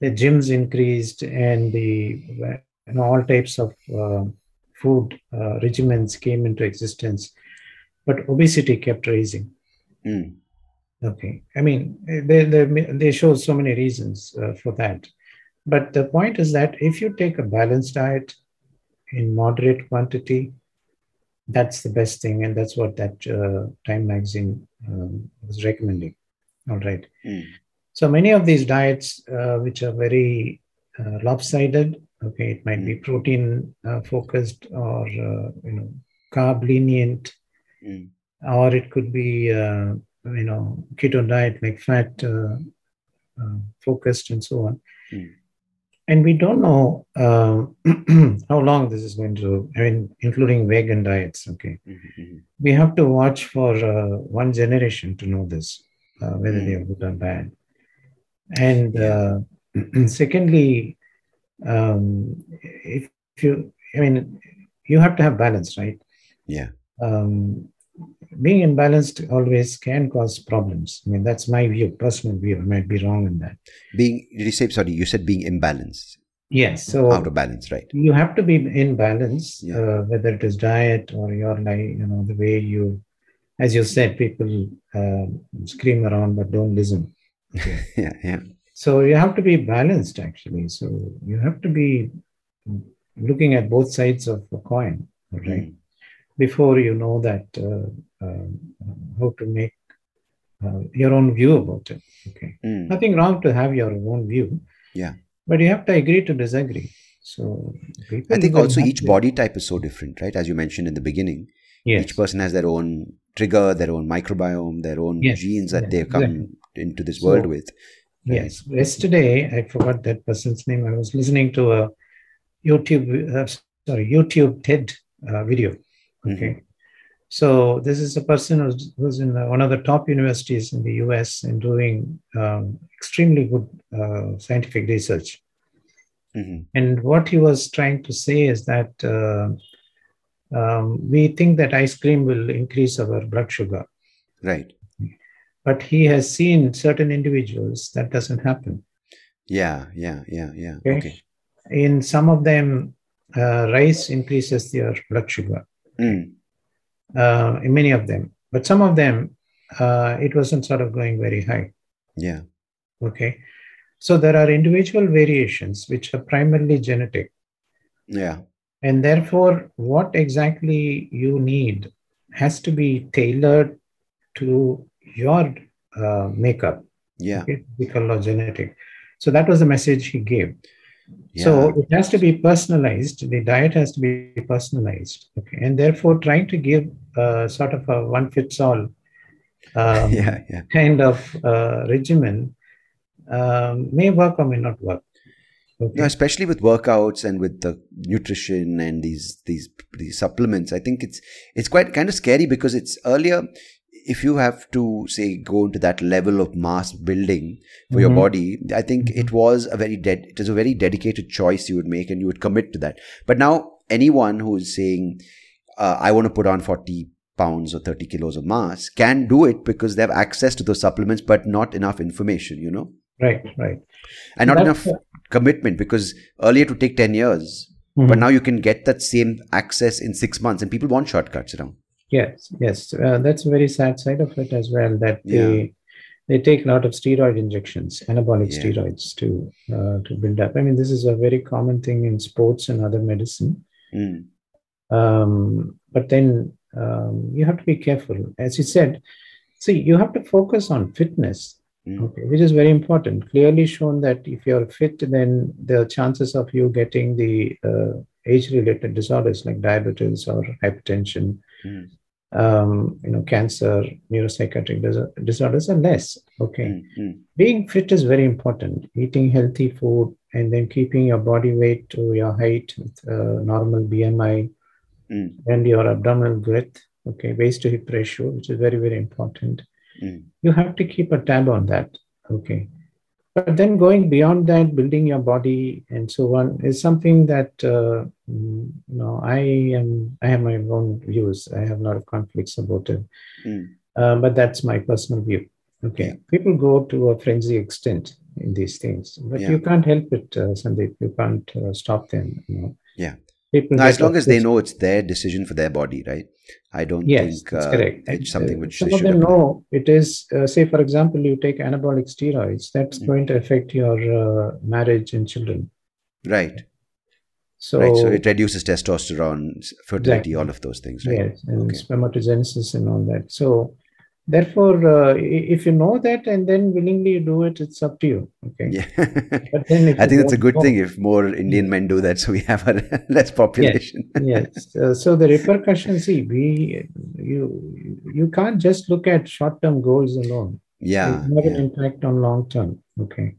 the gyms increased and the you know, all types of uh, food uh, regimens came into existence, but obesity kept rising. Mm. Okay, I mean they they, they show so many reasons uh, for that, but the point is that if you take a balanced diet in moderate quantity, that's the best thing, and that's what that uh, Time magazine um, was recommending. All right. Mm. So many of these diets, uh, which are very uh, lopsided, okay, it might be protein uh, focused or uh, you know carb lenient, Mm. or it could be uh, you know keto diet like fat uh, uh, focused and so on. And we don't know uh, how long this is going to. I mean, including vegan diets. Okay, Mhm, mhm. we have to watch for uh, one generation to know this, uh, whether Mm. they are good or bad. And Yeah. uh, secondly, um, if you, I mean, you have to have balance, right? Yeah. Um, being imbalanced always can cause problems. I mean, that's my view, personal view. I might be wrong in that. Being, did you say, sorry, you said being imbalanced, Yes. So out of balance, right? you have to be in balance, Yeah. uh, whether it is diet or your life, you know, the way you, as you said, people uh, scream around but don't listen. yeah, yeah. So you have to be balanced, actually. So you have to be looking at both sides of a coin, right? Mm. Before you know that uh, um, how to make uh, your own view about it. Okay, Mm. nothing wrong to have your own view. Yeah. but you have to agree to disagree. So I think also each to- body type is so different, right? As you mentioned in the beginning, Yes. each person has their own trigger, their own microbiome, their own Yes, genes that yes, they come exactly. into this So- world with. Yes. Yesterday, I forgot that person's name. I was listening to a YouTube, uh, sorry, YouTube TED uh, video. Okay. So this is a person who's, who's in one of the top universities in the US and doing um, extremely good uh, scientific research. Mhm. And what he was trying to say is that uh, um, we think that ice cream will increase our blood sugar, Right. but he has seen certain individuals that doesn't happen. Yeah, yeah, yeah, yeah. Okay. Okay. In some of them, uh, rice increases their blood sugar. Mm. Uh, in many of them, but some of them, uh, it wasn't sort of going very high. Yeah. Okay, so there are individual variations which are primarily genetic, Yeah. and therefore, what exactly you need has to be tailored to your uh, makeup, Yeah. okay, or genetic. So that was the message he gave. Yeah. So it has to be personalized. The diet has to be personalized. Okay. And therefore, trying to give uh, sort of a one fits all um, yeah. Yeah. kind of uh, regimen um, may work or may not work. Okay. No, especially with workouts and with the nutrition and these these these supplements. I think it's it's quite kind of scary because it's earlier. If you have to say go into that level of mass building for your Mhm. body, I think it was a very dead. It is a very dedicated choice you would make, and you would commit to that. But now anyone who is saying, uh, "I want to put on forty pounds or thirty kilos of mass," can do it because they have access to those supplements, but not enough information. You know, Right, right. and not That's enough commitment because earlier to take 10 years Mhm. but now you can get that same access in six months and people want shortcuts around Yes, yes. Uh, that's a very sad side of it as well. That Yeah. they they take a lot of steroid injections, anabolic Yeah. steroids to uh, to build up. I mean, this is a very common thing in sports and other medicine. Mm. Um, but then um, you have to be careful, as you said. See, you have to focus on fitness, Mm. okay, which is very important. Clearly shown that if you're fit, then the chances of you getting the uh, age-related disorders like diabetes or hypertension Mm. Um, you know, cancer, neuropsychiatric dis- disorders are less. Okay. Mm. Mm. Being fit is very important. Eating healthy food and then keeping your body weight to your height with uh, normal BMI Mm. and your abdominal girth. Okay. Waist to hip ratio, which is very, very important. Mm. You have to keep a tab on that. Okay. But then going beyond that, building your body and so on is something that uh, you know I am. I have my own views. I have a lot of conflicts about it. Mm. Uh, but that's my personal view. Okay, Yeah. people go to a frenzy extent in these things, but Yeah. you can't help it, uh, Sandeep. You can't uh, stop them. You know? Yeah. People as long as they know it's their decision for their body right i don't Yes, think that's uh, correct. it's something Uh, which some they of should them know it is. Uh, say, for example, you take anabolic steroids. That's Mm. going to affect your uh, marriage and children. right So, right so it reduces testosterone fertility Exactly. all of those things right yes, and Okay. spermatogenesis and all that. So, therefore, uh, if you know that and then willingly do it, it's up to you. Okay. yeah But then i think it's a good know- thing if more indian men do that so we have a less population yes. Uh, so the repercussions, see, we you you can't just look at short-term goals alone. yeah It have an yeah, impact on long term. Okay.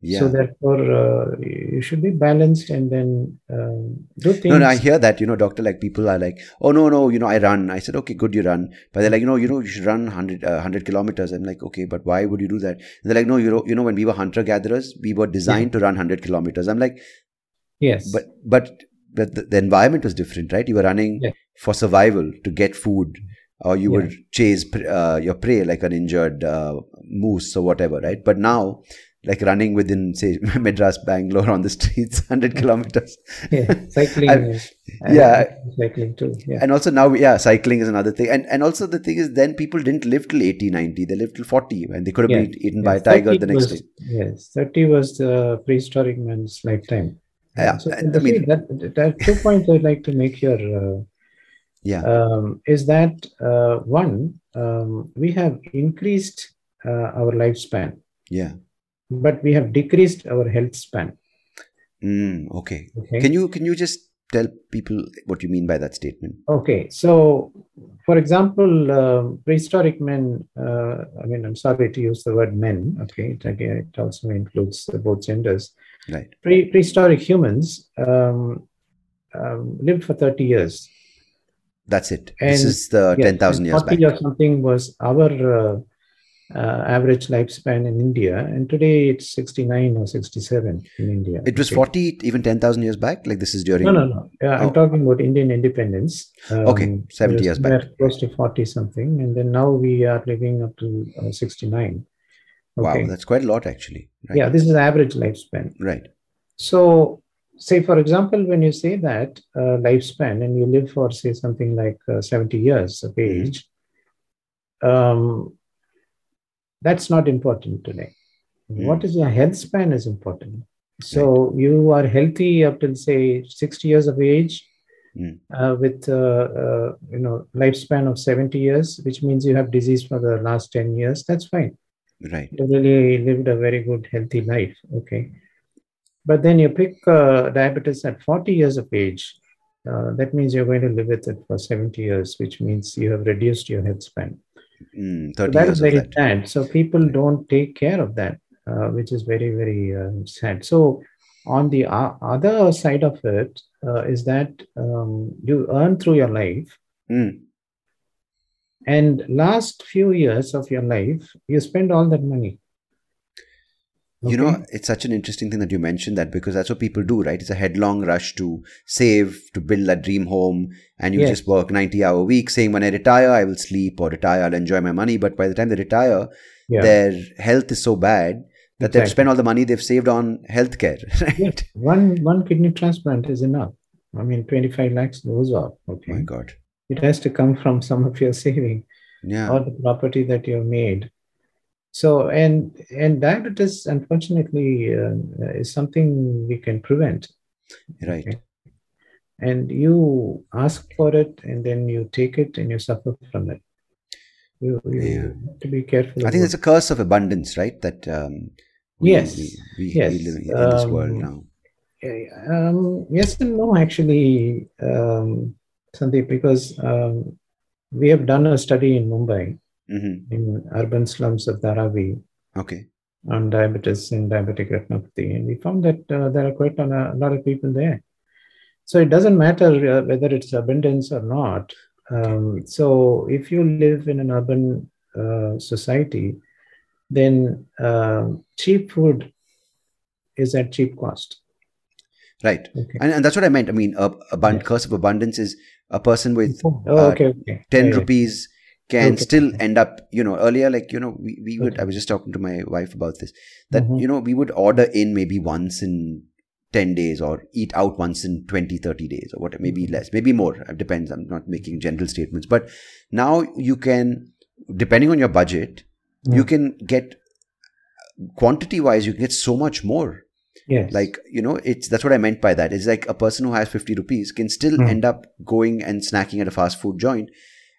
Yeah. So therefore, uh, you should be balanced and then um, do things. No, no, I hear that, you know, doctor, like people are like, oh, no, no, you know, I run. I said, okay, good, you run. But they're like, you know, you know, you should run 100, uh, 100 kilometers. I'm like, okay, but why would you do that? And they're like, no, you know, you know, when we were hunter gatherers, we were designed to run 100 kilometers. I'm like, yes. but, but, but the, the environment was different, right? You were running Yeah. for survival to get food or you Yeah. would chase uh, your prey like an injured uh, moose or whatever, right? But now, like running within, say, Madras, Bangalore on the streets, 100 kilometers. yeah, cycling. I- is- yeah. Cycling too. Yeah. and also now yeah cycling is another thing and and also the thing is then people didn't live till 80 90 they lived till 40 and they could have Yeah, been eaten by a tiger the next was- day Yes, 30 was the prehistoric man's lifetime. Yeah, so I mean- that, that two points I'd like to make here uh, yeah um, is that uh, one, um, we have increased uh, our lifespan, yeah but we have decreased our health span. mm, okay Okay. can you can you just tell people what you mean by that statement Okay, so for example, um, prehistoric men, uh, I mean, I'm sorry to use the word men, okay, it, again, it also includes uh, both genders. right Pre- prehistoric humans um, um, lived for 30 years. that's it this is the Yes, 10000 years 40 back or something was our uh, average lifespan in India, and today it's 69 or 67 in India. it was Okay. 40 even 10000 years back like this is during No, no, no. Yeah, I'm Oh. talking about Indian independence. Okay, Um, 70 years back. Close to 40 something. And then now we are living up to uh, 69. wow that's quite a lot actually right Yeah, this is average lifespan. right So, say, for example, when you say that uh, lifespan and you live for, say, something like uh, 70 years of Mhm. age, um, that's not important today. What is your health span is important. So, you are healthy up till, say, 60 years of age, Mm. uh, with uh, uh, you know lifespan of 70 years, which means you have disease for the last 10 years, that's fine. Right. You really lived a very good, healthy life. Okay. But then you pick uh, diabetes at 40 years of age. Uh, that means you're going to live with it for 70 years, which means you have reduced your health span. Mm, So 30 that is very that. sad. So people don't take care of that, uh, which is very, very um, sad. So on the o- other side of it uh, is that um, you earn through your life, Mm, and last few years of your life, you spend all that money. You know, it's such an interesting thing that you mentioned that because that's what people do, right? It's a headlong rush to save, to build that dream home, and you Yes. just work 90 hour week saying, when I retire, I will sleep or retire, I'll enjoy my money. But by the time they retire, yeah. their health is so bad that they've spent all the money they've saved on healthcare, right? Yes, one one kidney transplant is enough. I mean, 25 lakhs goes off. Okay. My God. It has to come from some of your saving Yeah. or the property that you've made. So, and and diabetes, unfortunately, uh, is something we can prevent. Right. Okay. And you ask for it, and then you take it, and you suffer from it. You, you Yeah. have to be careful. I think it's a curse of abundance, right? That um, we, Yes, we, we, yes, we live in this world um, now. Um, yes and no, actually, um, Sandeep, because um, we have done a study in Mumbai, hmm in urban slums of Dharavi, Okay. on diabetes and diabetic retinopathy, and we found that uh, there are quite a, a lot of people there. So it doesn't matter uh, whether it's abundance or not. Um, so if you live in an urban uh, society, then um cheap food is at cheap cost. Right. Okay. And, and that's what I meant. I mean, a, abund- Yeah. curse of abundance is a person with Oh, uh, okay, okay. 10 Yeah, yeah. rupees can Okay. still end up, you know, earlier, like, you know, we, we would, Okay. I was just talking to my wife about this, that, Mhm. you know, we would order in maybe once in 10 days or eat out once in 20, 30 days or whatever, maybe Mhm. less, maybe more. It depends. I'm not making general statements. But now you can, depending on your budget, you Mm. can get quantity wise, you can get so much more Yes. like you know it's that's what i meant by that it's like a person who has 50 rupees can still Hmm. end up going and snacking at a fast food joint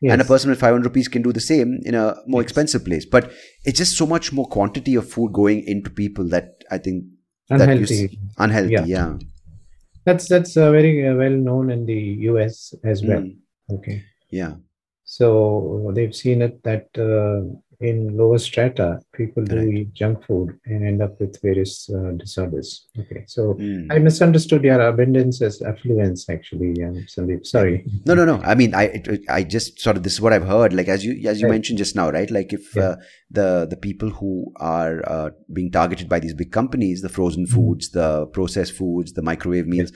yes. and a person with 500 rupees can do the same in a more Yes. expensive place but it's just so much more quantity of food going into people that i think that you unhealthy. s- unhealthy yeah, Yeah. That's that's uh, very uh, well known in the U.S. as well. Mm, Okay. yeah So they've seen it that uh, in lower strata, people do eat junk food and end up with various uh, disorders. Okay, so Mm. I misunderstood your abundance as affluence, actually, um, Sandeep. Sorry. no no no i mean i i just sort of this is what i've heard like as you as you Right. mentioned just now right like if Yeah. uh, the the people who are uh, being targeted by these big companies the frozen Mhm. foods the processed foods the microwave meals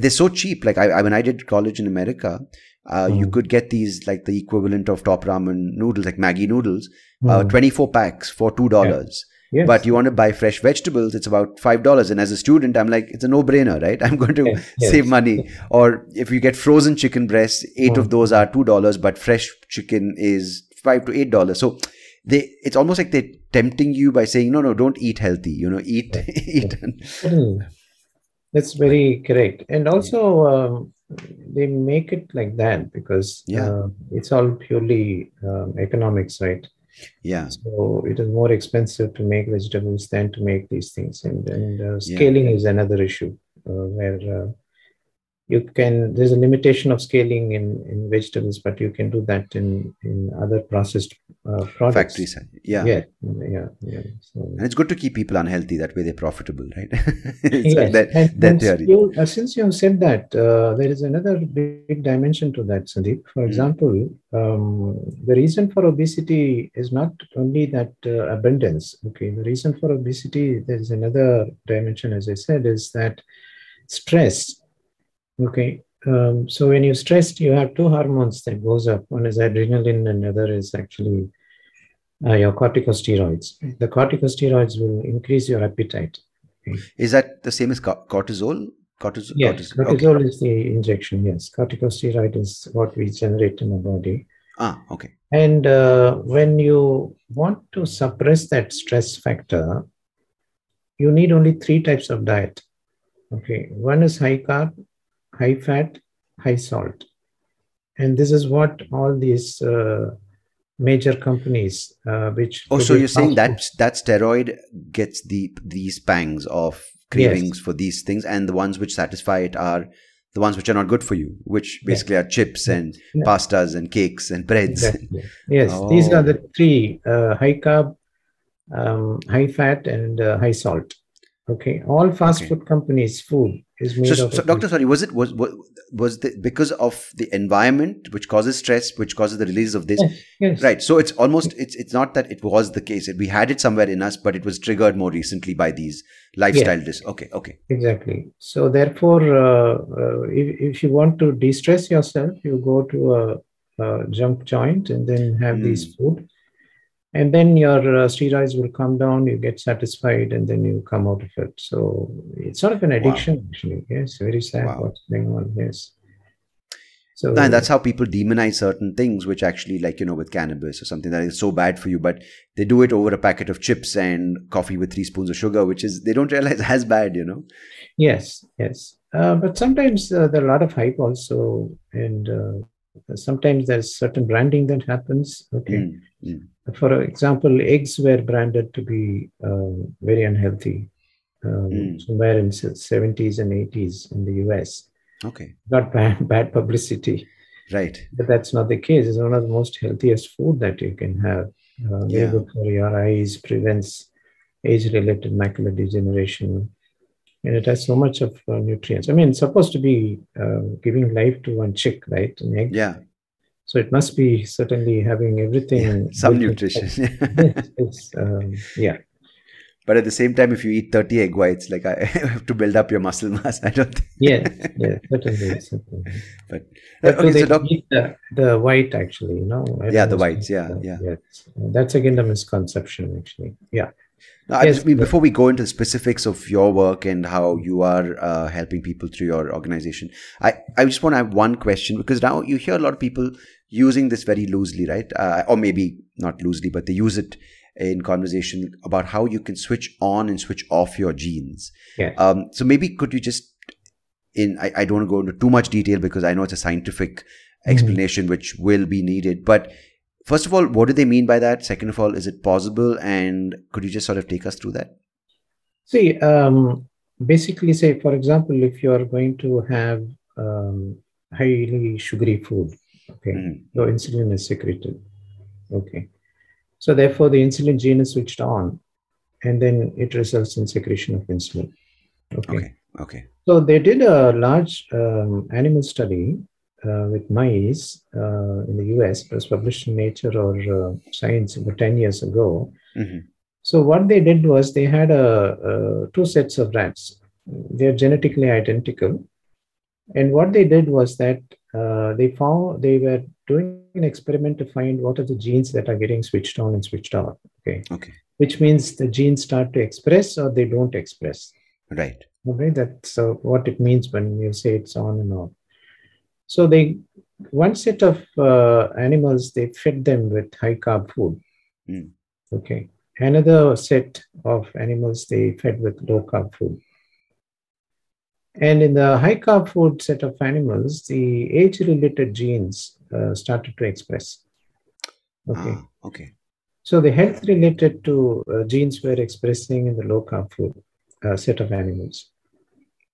they're so cheap like i, I when i did college in america uh, you Mhm. could get these like the equivalent of top ramen noodles like maggie noodles uh, Hmm. 24 packs for two dollars Yes. but you want to buy fresh vegetables it's about five dollars and as a student i'm like it's a no-brainer right i'm going to Yes, yes. save money or if you get frozen chicken breasts eight of Mm. those are two dollars but fresh chicken is five to eight dollars so they it's almost like they're tempting you by saying no no don't eat healthy you know eat eat Hmm. That's very correct. And also, um, they make it like that because Yeah. uh, it's all purely um, economics, right? yeah So it is more expensive to make vegetables than to make these things, and and uh, scaling is another issue uh, where uh, you can. There's a limitation of scaling in in vegetables, but you can do that in in other processed uh, products. factory side yeah. Yeah, yeah, yeah. So, and it's good to keep people unhealthy that way they're profitable right yes. like that, and, that theory you, uh, since you have said that, uh, there is another big dimension to that, Sandeep. For Mhm. example, um, the reason for obesity is not only that uh, abundance. Okay, the reason for obesity, there is another dimension, as I said, is that stress. Okay, um, so when you're stressed, you have two hormones that goes up. One is adrenaline, and other is actually uh, your corticosteroids. The corticosteroids will increase your appetite. is that the same as cortisol cortisol Yes, cortisol okay. is the injection. Yes, corticosteroid is what we generate in the body. ah okay And uh, when you want to suppress that stress factor, you need only three types of diet. Okay, one is high carb, high fat, high salt. And this is what all these uh, major companies, uh, which Oh, so you're saying that that steroid gets the these pangs of cravings Yes. for these things, and the ones which satisfy it are the ones which are not good for you, which basically are chips and Yeah. pastas and cakes and breads. Exactly. Yes, these Oh. are the three uh, high carb, um, high fat, and uh, high salt. Okay, all fast Okay. food companies' food is made So, out so doctor, sorry, was it was was, was the, because of the environment which causes stress, which causes the release of this? Yes, yes. Right. So it's almost it's it's not that it was the case. We had it somewhere in us, but it was triggered more recently by these lifestyle dis. Okay. Okay. Exactly. So therefore, uh, uh, if, if you want to de-stress yourself, you go to a, a junk joint and then have Mm. these food, and then your uh, steroids will come down. You get satisfied, and then you come out of it. So it's sort of an addiction, actually. Yes, very sad Wow. what's going on. Yes. So and that's how people demonize certain things which actually like you know with cannabis or something that is so bad for you but they do it over a packet of chips and coffee with three spoons of sugar which is they don't realize as bad you know Yes, yes. Uh, but sometimes uh, there are a lot of hype also, and uh, sometimes there's certain branding that happens. Okay. Mm, mm. For example, eggs were branded to be um, very unhealthy um, Mm. somewhere in the 70s and 80s in the US. okay Got bad, bad publicity, right but that's not the case. It's one of the most healthiest food that you can have. Uh, very Yeah. good for your eyes, prevents age-related macular degeneration, and it has so much of uh, nutrients. I mean, supposed to be uh, giving life to one chick, right? An egg. yeah So it must be certainly having everything. some nutrition Yes, um, yeah. but at the same time if you eat 30 egg whites like i have to build up your muscle mass i don't think Yes, yes, certainly, certainly. but But do okay they so doc- eat the, the white actually, you know? Yeah, the whites, yeah, yeah. Yes. That's again the misconception actually. Yeah. No, I Yes, just mean but- before we go into the specifics of your work and how you are uh, helping people through your organization, I, I just want to have one question because now you hear a lot of people using this very loosely, right? Uh, or maybe not loosely, but they use it in conversation about how you can switch on and switch off your genes. Yes. Um, so maybe could you just, in I, I don't want to go into too much detail because I know it's a scientific explanation which will be needed, but First of all, what do they mean by that? Second of all, is it possible? And could you just sort of take us through that? See, um, basically, say, for example, if you are going to have um, highly sugary food, okay, Mhm. your insulin is secreted. Okay. So, therefore, the insulin gene is switched on, and then it results in secretion of insulin. Okay. Okay. Okay. So, they did a large um, animal study uh, with mice uh, in the US. It was published in Nature or uh, Science about 10 years ago. hmm So what they did was they had a, a two sets of rats. They're genetically identical, and what they did was that uh, they found they were doing an experiment to find what are the genes that are getting switched on and switched off. Okay, Okay. which means the genes start to express or they don't express. Right. Okay, that's uh, what it means when you say it's on and off. So they one set of uh, animals they fed them with high carb food. Mm. Okay. Another set of animals they fed with low carb food. And in the high carb food set of animals, the age related genes uh, started to express. Okay. Ah, okay. So the health related to uh, genes were expressing in the low carb food uh, set of animals.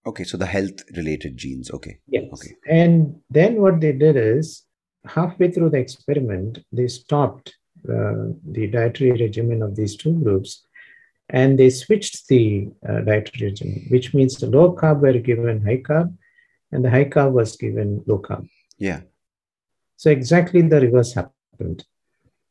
Okay. So the health related genes. Okay. Yes. Okay. And then what they did is halfway through the experiment, they stopped uh, the dietary regimen of these two groups and they switched the uh, dietary regimen, which means the low carb were given high carb and the high carb was given low carb. Yeah. So exactly the reverse happened.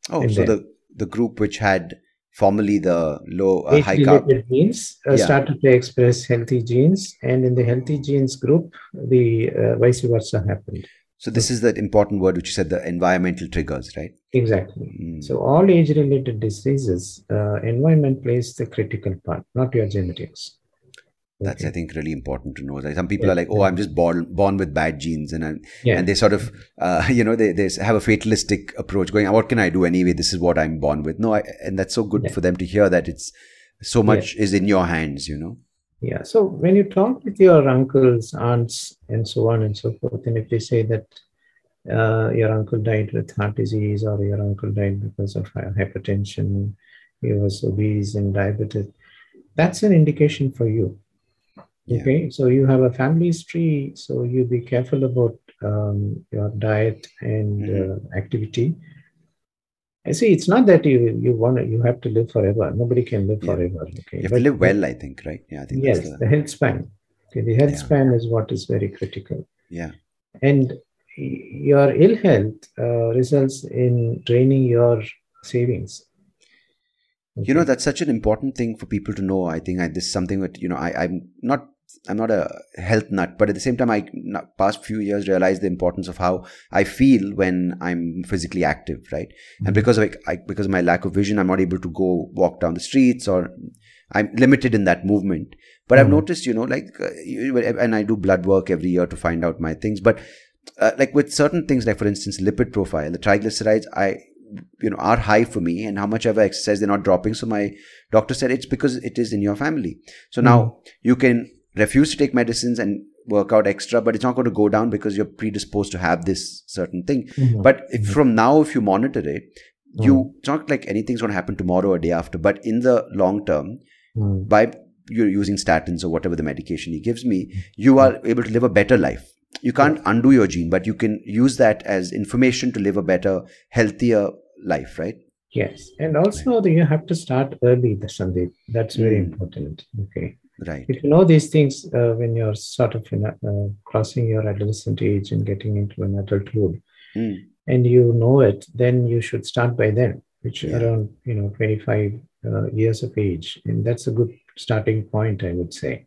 Oh, In so there. the the group which had formerly the low uh, high carb. Genes uh, Yeah. started to express healthy genes, and in the healthy genes group, the uh, vice versa happened. So this is the important word which you said the environmental triggers, right? Exactly. Mm. So all age-related diseases, uh, environment plays the critical part, not your genetics. That's Okay. I think really important to know. Like some people Yeah. are like, "Oh, I'm just born born with bad genes," and I'm, Yeah. and they sort of, uh, you know, they, they have a fatalistic approach, going, "What can I do anyway? This is what I'm born with." No, I, and that's so good Yeah. for them to hear that it's so much is in your hands. You know. Yeah. So when you talk with your uncles, aunts, and so on and so forth, and if they say that uh, your uncle died with heart disease or your uncle died because of hypertension, he was obese and diabetic, that's an indication for you. Yeah. Okay. So you have a family history. So you be careful about um, your diet and Mhm. uh, activity. I see. It's not that you you want to, you have to live forever. Nobody can live Yeah. forever. Okay. You have But- to live well, I think, right? Yeah, I think Yes, the, the health span. Okay, the health Yeah. span is what is very critical. yeah. And your ill health uh, results in draining your savings. You know, that's such an important thing for people to know. I think I, this is something that, you know, I, I'm not, I'm not a health nut, but at the same time, I past few years, realized the importance of how I feel when I'm physically active, right? And Mhm. because of, like, I, because of my lack of vision, I'm not able to go walk down the streets or I'm limited in that movement. But I've Mhm. noticed, you know, like, uh, and I do blood work every year to find out my things. But uh, like with certain things, like for instance, lipid profile, the triglycerides, I, you know, are high for me, and how much ever exercise, they're not dropping. So my doctor said it's because it is in your family. So now you can refuse to take medicines and work out extra, but it's not going to go down because you're predisposed to have this certain thing. Mhm. But if from now, if you monitor it, you Mhm. it's not like anything's going to happen tomorrow or day after. But in the long term, Mm. by you're using statins or whatever the medication he gives me, you are able to live a better life. You can't undo your gene, but you can use that as information to live a better, healthier life, right? Yes, and also you have to start early, the Sandeep. That's very Mm. important. Okay, Right. if you know these things uh, when you're sort of in a, uh, crossing your adolescent age and getting into an adulthood, Mm. and you know it, then you should start by then, which Yeah. around you know 25 uh, years of age, and that's a good starting point, I would say.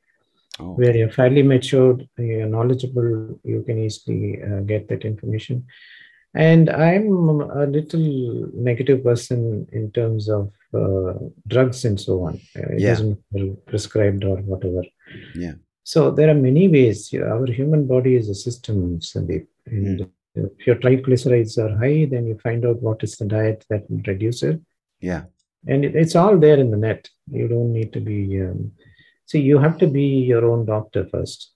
Oh, Where you're fairly matured, you're knowledgeable, you can easily uh, get that information. And I'm a little negative person in terms of drugs and so on. Uh, It Yeah. doesn't prescribed or whatever. Yeah. So there are many ways. Our human body is a system, Sandeep. And if your triglycerides are high, then you find out what is the diet that will reduce it. yeah. And it, it's all there in the net. You don't need to be. Um, see, you have to be your own doctor first.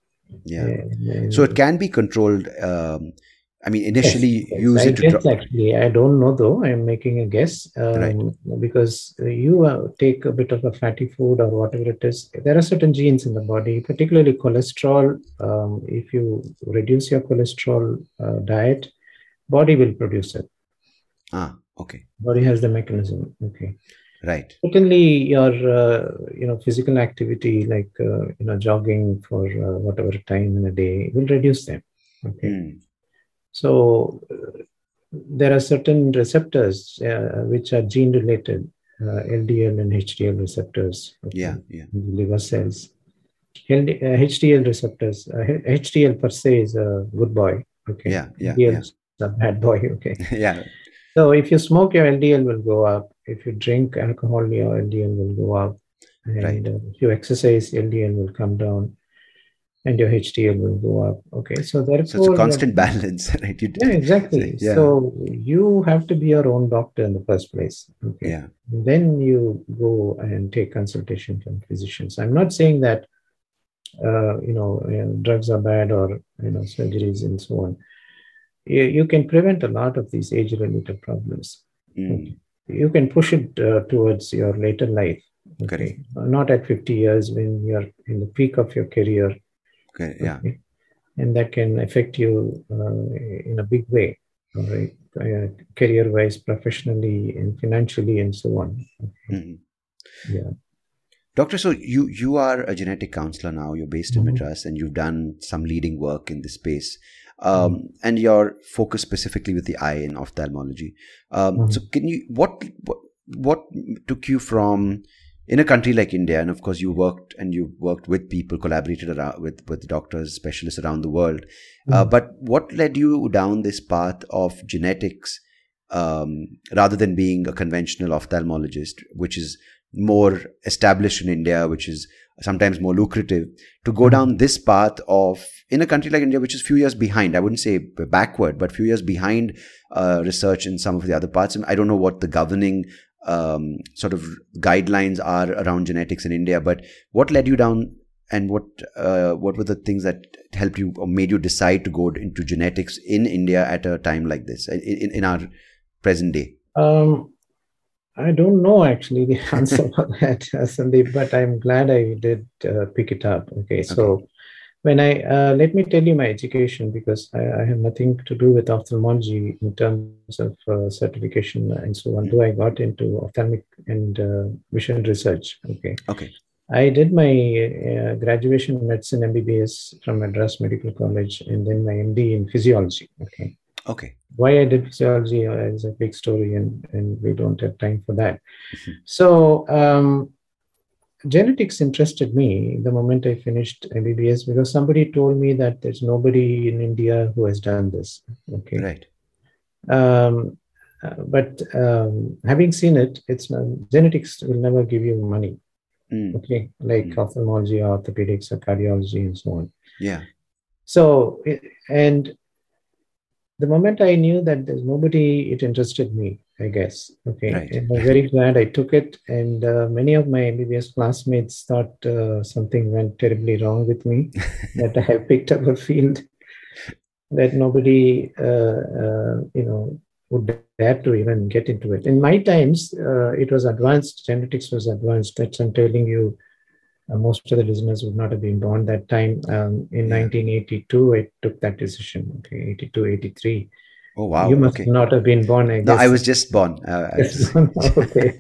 Yeah. And- So it can be controlled. Um, I mean, initially Yes, use I it to. guess actually, I don't know though. I'm making a guess um, Right. because you uh, take a bit of a fatty food or whatever it is. There are certain genes in the body, particularly cholesterol. Um, if you reduce your cholesterol uh, diet, body will produce it. ah, okay. Body has the mechanism. Okay. Right. Certainly, your uh, you know physical activity like uh, you know jogging for uh, whatever time in a day will reduce them. Okay. Mm. So uh, there are certain receptors uh, which are gene related, uh, LDL and HDL receptors. okay, Yeah. Yeah. in liver cells. LD, uh, HDL receptors. Uh, HDL per se is a good boy. Okay. Yeah. Yeah. Yeah. is a bad boy. Okay. yeah. So if you smoke, your LDL will go up. If you drink alcohol, your LDL will go up. And Right. uh, if you exercise, LDL will come down, and your HDL will go up. Okay. So therefore, So it's a constant balance, right? You, yeah, exactly. Yeah. So you have to be your own doctor in the first place. Okay. yeah. Then you go and take consultation from physicians. I'm not saying that uh, you know uh, drugs are bad or you know surgeries and so on. You, you can prevent a lot of these age-related problems. Mm. You can push it uh, towards your later life. Correct. Not at 50 years when you're in the peak of your career Okay. Yeah. Okay. And that can affect you uh, in a big way, all right, uh, career wise, professionally, and financially, and so on. Mhm. Yeah. Doctor, so you you are a genetic counselor now. You're based in Mhm. Madras, and you've done some leading work in this space. Um, And you're focused specifically with the eye in ophthalmology. Um, Mhm. So, can you what, what what took you from in a country like India, and of course you worked and you worked with people, collaborated around with with doctors, specialists around the world. Uh, Mhm. but what led you down this path of genetics um, rather than being a conventional ophthalmologist, which is more established in India, which is sometimes more lucrative, to go Mhm. down this path of in a country like India, which is few years behind. I wouldn't say backward, but few years behind uh, research in some of the other parts. I don't know what the governing um, sort of guidelines are around genetics in India, but what led you down and what uh, what were the things that helped you or made you decide to go into genetics in India at a time like this in, in our present day? Um, I don't know actually the answer for that, Sandeep, but I'm glad I did uh, pick it up. Okay, so okay. When I uh, let me tell you my education because I, I, have nothing to do with ophthalmology in terms of uh, certification and so on. Though I got into ophthalmic and uh, vision research. Okay. Okay. I did my uh, graduation in medicine MBBS from Madras Medical College and then my MD in physiology. Okay. Okay. Why I did physiology is a big story and, and we don't have time for that. Mm-hmm. So, um, genetics interested me the moment I finished MBBS because somebody told me that there's nobody in India who has done this. Okay. Right. Um, but um, having seen it, it's not, genetics will never give you money. Mm. Okay, like mm. ophthalmology, orthopedics, or cardiology, and so on. Yeah. So, and the moment I knew that there's nobody, it interested me, I guess. Okay. Right. And I'm very glad I took it. And uh, many of my MBBS classmates thought uh, something went terribly wrong with me, that I have picked up a field that nobody, uh, uh you know, would dare to even get into it. In my times, uh, it was advanced, genetics was advanced. That's I'm telling you, uh, most of the listeners would not have been born that time. Um, in 1982, I took that decision. Okay, 82, 83. Oh wow! You must okay. not have been born. I no, I was just born. Uh, okay.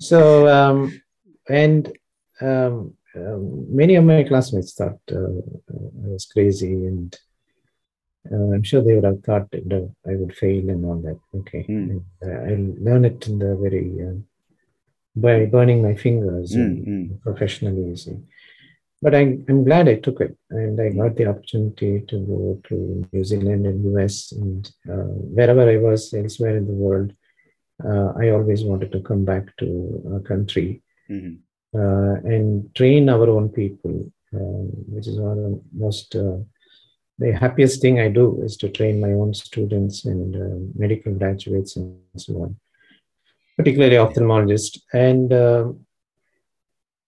so um, and um, um, many of my classmates thought uh, I was crazy and uh, I'm sure they would have thought I would fail and all that. Okay, mm. uh, I learn it in the very uh, by burning my fingers mm, mm. professionally. See, but I, I'm glad I took it, and I got the opportunity to go to New Zealand and US and uh, wherever I was elsewhere in the world. Uh, I always wanted to come back to a country mm-hmm. Uh, and train our own people, um, which is one of the most the happiest thing I do is to train my own students and uh, medical graduates and so on, particularly ophthalmologist. And uh,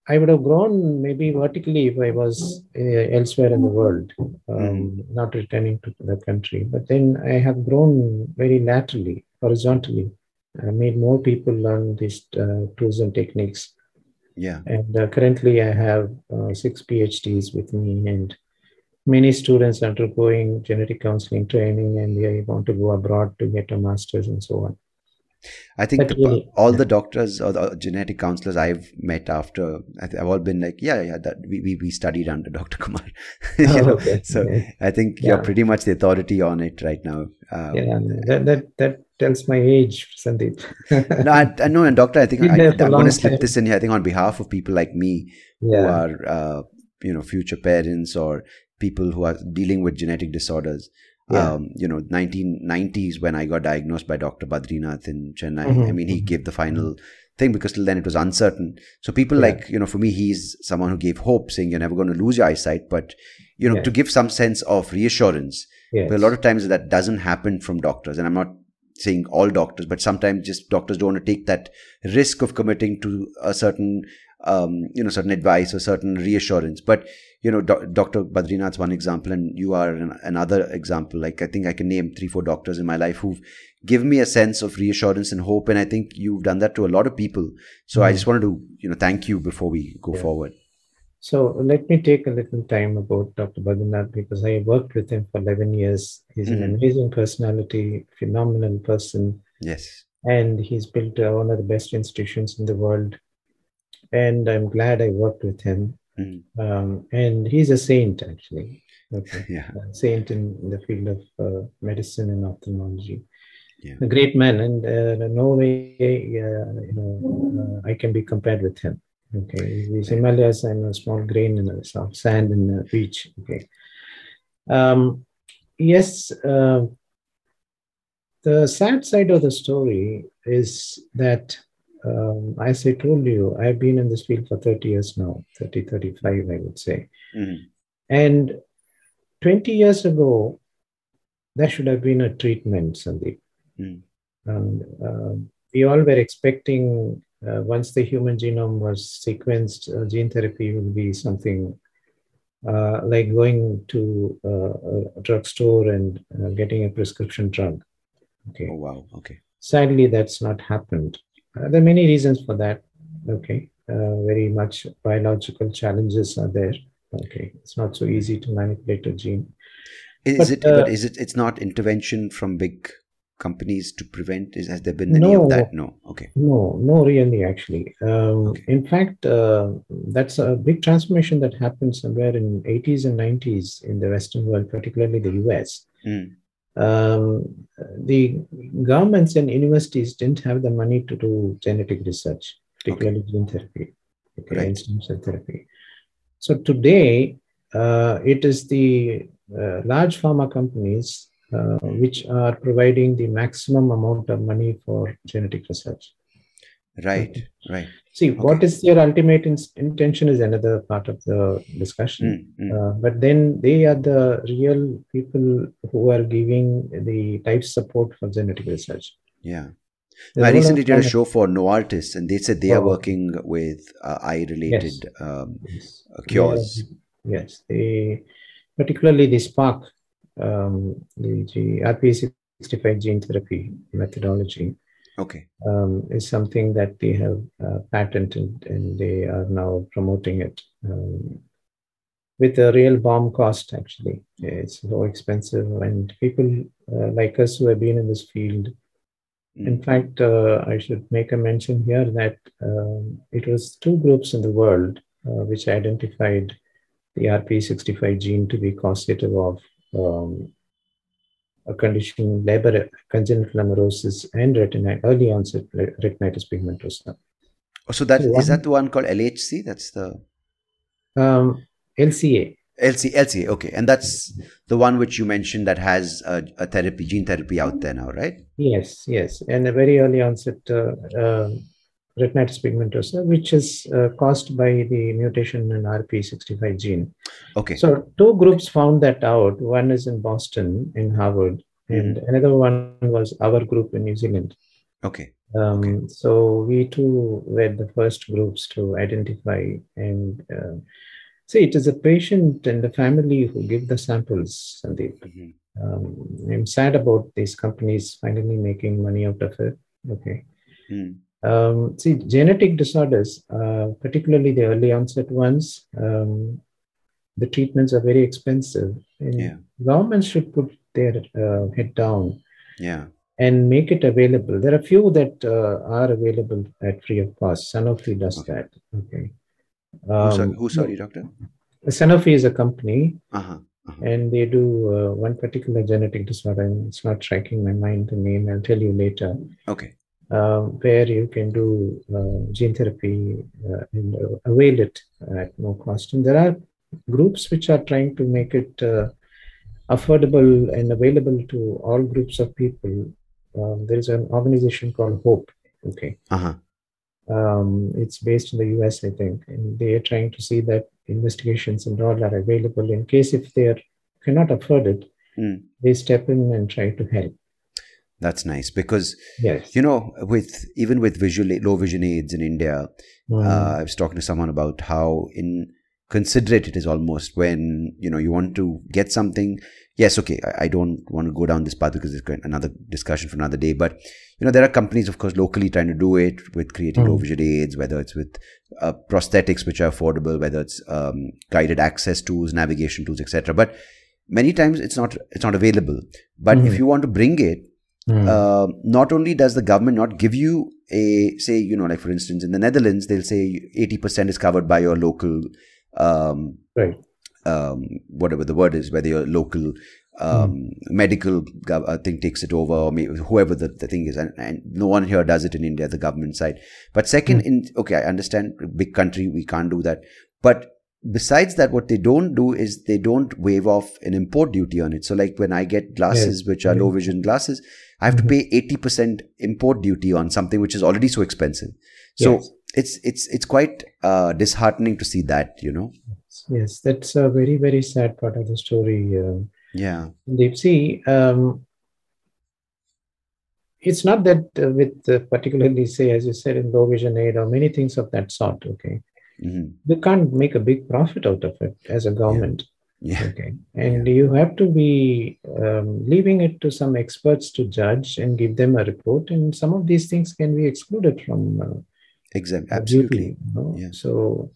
I would have grown maybe vertically if I was uh, elsewhere in the world, um, not returning to the country. But then I have grown very laterally, horizontally. I made more people learn these uh, tools and techniques. Yeah. And uh, currently I have uh, six PhDs with me and many students undergoing genetic counseling training and they want to go abroad to get a master's and so on. I think the, really, all the doctors or the genetic counselors I've met after, I've all been like, yeah, yeah, that we, we, we studied under Dr. Kumar. oh, okay. So okay. I think yeah. you're pretty much the authority on it right now. Um, yeah, that, that, that tells my age, Sandeep. no, I, I know, and doctor, I think I, am going to slip this in here. I think on behalf of people like me yeah. who are, uh, you know, future parents or people who are dealing with genetic disorders. Yeah. Um, you know, 1990s when I got diagnosed by Dr. Badrinath in Chennai. Mm-hmm. I mean, he gave the final thing because till then it was uncertain. So people yeah. like, you know, for me, he's someone who gave hope, saying you're never going to lose your eyesight, but you know, yeah. to give some sense of reassurance. Yes. But a lot of times that doesn't happen from doctors, and I'm not saying all doctors, but sometimes just doctors don't want to take that risk of committing to a certain, um, you know, certain advice or certain reassurance. But you know, Do- Dr. Badrinath's one example, and you are an- another example. Like I think I can name three, four doctors in my life who've given me a sense of reassurance and hope, and I think you've done that to a lot of people. So mm-hmm. I just wanted to, you know, thank you before we go yeah. forward. So let me take a little time about Dr. Badrinath because I worked with him for 11 years. He's mm-hmm. an amazing personality, phenomenal person. Yes. And he's built uh, one of the best institutions in the world. And I'm glad I worked with him. Mm. Um, and he's a saint, actually. Okay. Yeah. A saint in the field of uh, medicine and ophthalmology. Yeah. A great man, and uh, no way uh, you know, uh, I can be compared with him. Okay, he's Himalayas and a small grain in the soft sand in the beach. Okay. Um, yes, uh, the sad side of the story is that um, as I told you, I've been in this field for 30 years now, 30, 35, I would say. Mm-hmm. And 20 years ago, there should have been a treatment, Sandeep. Mm. And uh, we all were expecting uh, once the human genome was sequenced, uh, gene therapy will be something uh, like going to uh, a drugstore and uh, getting a prescription drug. Okay. Oh wow. Okay. Sadly, that's not happened. Uh, there are many reasons for that. Okay. Uh, very much biological challenges are there. Okay. It's not so easy to manipulate a gene. Is, But, it? uh, but is it? It's not intervention from big companies to prevent. Is has there been any No. of that? No. Okay. No, no, really, actually. Um, Okay. In fact, uh, that's a big transformation that happened somewhere in 80s and 90s in the Western world, particularly the US. Mm. Um, the governments and universities didn't have the money to do genetic research, particularly gene therapy, okay, Right. stem cell therapy. So today, uh, it is the uh, large pharma companies uh, which are providing the maximum amount of money for genetic research. Right. Right. See, what is their ultimate in- intention is another part of the discussion. Mm, mm. Uh, but then they are the real people who are giving the type support for genetic research. Yeah. The I recently did a show for Novartis, and they said they are Oh. working with uh, eye-related um, Yes. uh, cures. Yes, they particularly the Spark, um, the G- RPE65 gene therapy methodology Okay. um, is something that they have uh, patented and they are now promoting it um, with a real bomb cost. Actually, it's so expensive, and people uh, like us who have been in this field. In Mm. fact, uh, I should make a mention here that um, it was two groups in the world uh, which identified the RPE65 gene to be causative of um, a condition, Leber congenital amaurosis and retina, early onset retinitis pigmentosa. Oh, so that So is one- that the one called LHC? That's the Um, LCA, LC LCA. Okay, and that's the one which you mentioned that has a, a therapy, gene therapy out there now, right? yes, yes, and a very early onset uh, um retinitis pigmentosa, which is uh, caused by the mutation in RPE65 gene. Okay. So two groups found that out. One is in Boston, in Harvard, and another one was our group in New Zealand. okay. Um, Okay. So we too were the first groups to identify and uh, see. It is a patient and the family who give the samples, Sandeep. Mhm. Um, I'm sad about these companies finally making money out of it. Okay. Mm. Um, see, genetic disorders, uh, particularly the early onset ones, um, the treatments are very expensive. And Yeah. governments should put their uh, head down Yeah. and make it available. There are few that uh, are available at free of cost. Sanofi does Okay. that. Okay. Um, who, sorry, doctor? Sanofi is a company Uh huh. and they do uh, one particular genetic disorder. and It's not striking my mind the name. I'll tell you later. Okay. Um, where you can do uh, gene therapy uh, and uh, avail it at no cost. And there are groups which are trying to make it uh, affordable and available to all groups of people. Um, there is an organization called Hope. Okay. Uh huh. Um, it's based in the US, I think, and they are trying to see that investigations and all are available in case if they are, cannot afford it, Mm. they step in and try to help. That's nice because Yes. you know, with even with visual low vision aids in India, Mm. uh, I was talking to someone about how inconsiderate it is almost when you know you want to get something. Yes, okay, I, I don't want to go down this path because it's another discussion for another day. But you know, there are companies, of course, locally trying to do it with creating Mm. low vision aids, whether it's with uh, prosthetics which are affordable, whether it's um, guided access tools, navigation tools, etc. But many times it's not it's not available. But if Mhm. you want to bring it, Mm. uh, not only does the government not give you a say you know like for instance in the netherlands they'll say 80% is covered by your local um, right. um, whatever the word is whether your local um, medical gov- uh, thing takes it over or maybe whoever the, the thing is. And, and no one here does it in india the government side. But second in okay i understand. Big country we can't do that. But besides that what they don't do is they don't waive off an import duty on it. So like when i get glasses which are low vision glasses i have to pay 80% import duty on something which is already so expensive so Yes. it's it's it's quite uh, disheartening to see that you know Yes, that's a very, very sad part of the story. Uh, yeah Deep see, um, it's not that uh, with uh, particularly, say, as you said, in low vision aid or many things of that sort, okay? Mhm. you can't make a big profit out of it as a government. Yeah. Okay. And you have to be um, leaving it to some experts to judge and give them a report. And some of these things can be excluded from uh, Exactly. Absolutely. you know? Yeah. So,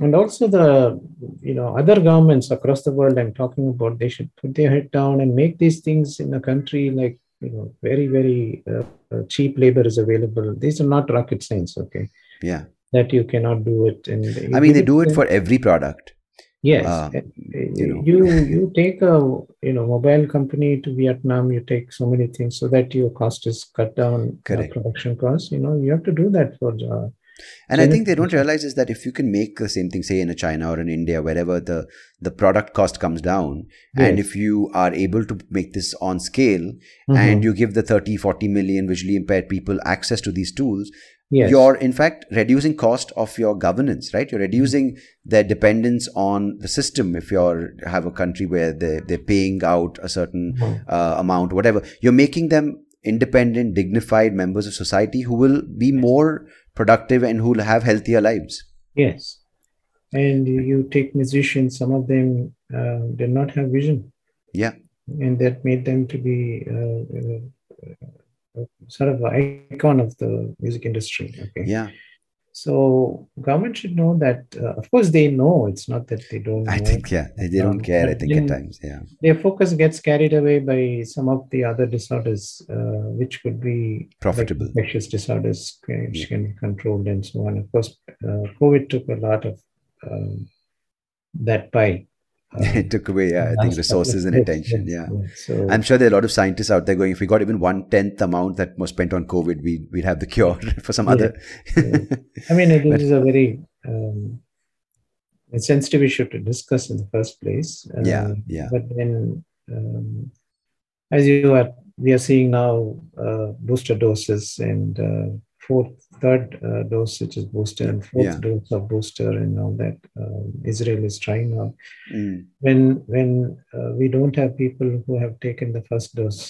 and also the, you know, other governments across the world I'm talking about, they should put their head down and make these things in a country like, you know, very, very uh, uh, cheap labor is available. These are not rocket science, okay? Yeah. That you cannot do it. And I mean, they do it for every product. Yes, Uh, you know. you you take a you know mobile company to Vietnam. You take so many things so that your cost is cut down. uh, Correct. production cost. You know you have to do that for. Uh, And I think they don't realize is that if you can make the same thing, say in a China or in India, wherever the the product cost comes down, and if you are able to make this on scale, mhm. and you give the 30, 40 million visually impaired people access to these tools, yes, you're in fact reducing cost of your governance right? You're reducing their dependence on the system if you're have a country where they, they're paying out a certain Mhm. uh, amount whatever. You're making them independent dignified members of society who will be more productive and who will have healthier lives. Yes, and you, you take musicians. Some of them uh, did not have vision, yeah. And that made them to be uh, uh, sort of icon of the music industry. Okay. yeah So government should know that. Uh, of course, they know. It's not that they don't. i know. think yeah they, they don't Um, care i think at times yeah their focus gets carried away by some of the other disorders, uh, which could be like Profitable. infectious disorders, uh, which can be controlled and so on. Of course, uh, COVID took a lot of um, that pie. it took away yeah i think resources and attention yeah. So I'm sure there are a lot of scientists out there going, if we got even one tenth amount that was spent on COVID, we, we'd have the cure for some Yeah. other. I mean, it is a very um, a sensitive issue to discuss in the first place. Yeah, Uh, yeah. But then, um, as you are, we are seeing now uh, booster doses and uh, fourth, third uh, dose, which is booster, and fourth Yeah. dose of booster, and all that. Um, Israel is trying now. Mm, When when uh, we don't have people who have taken the first dose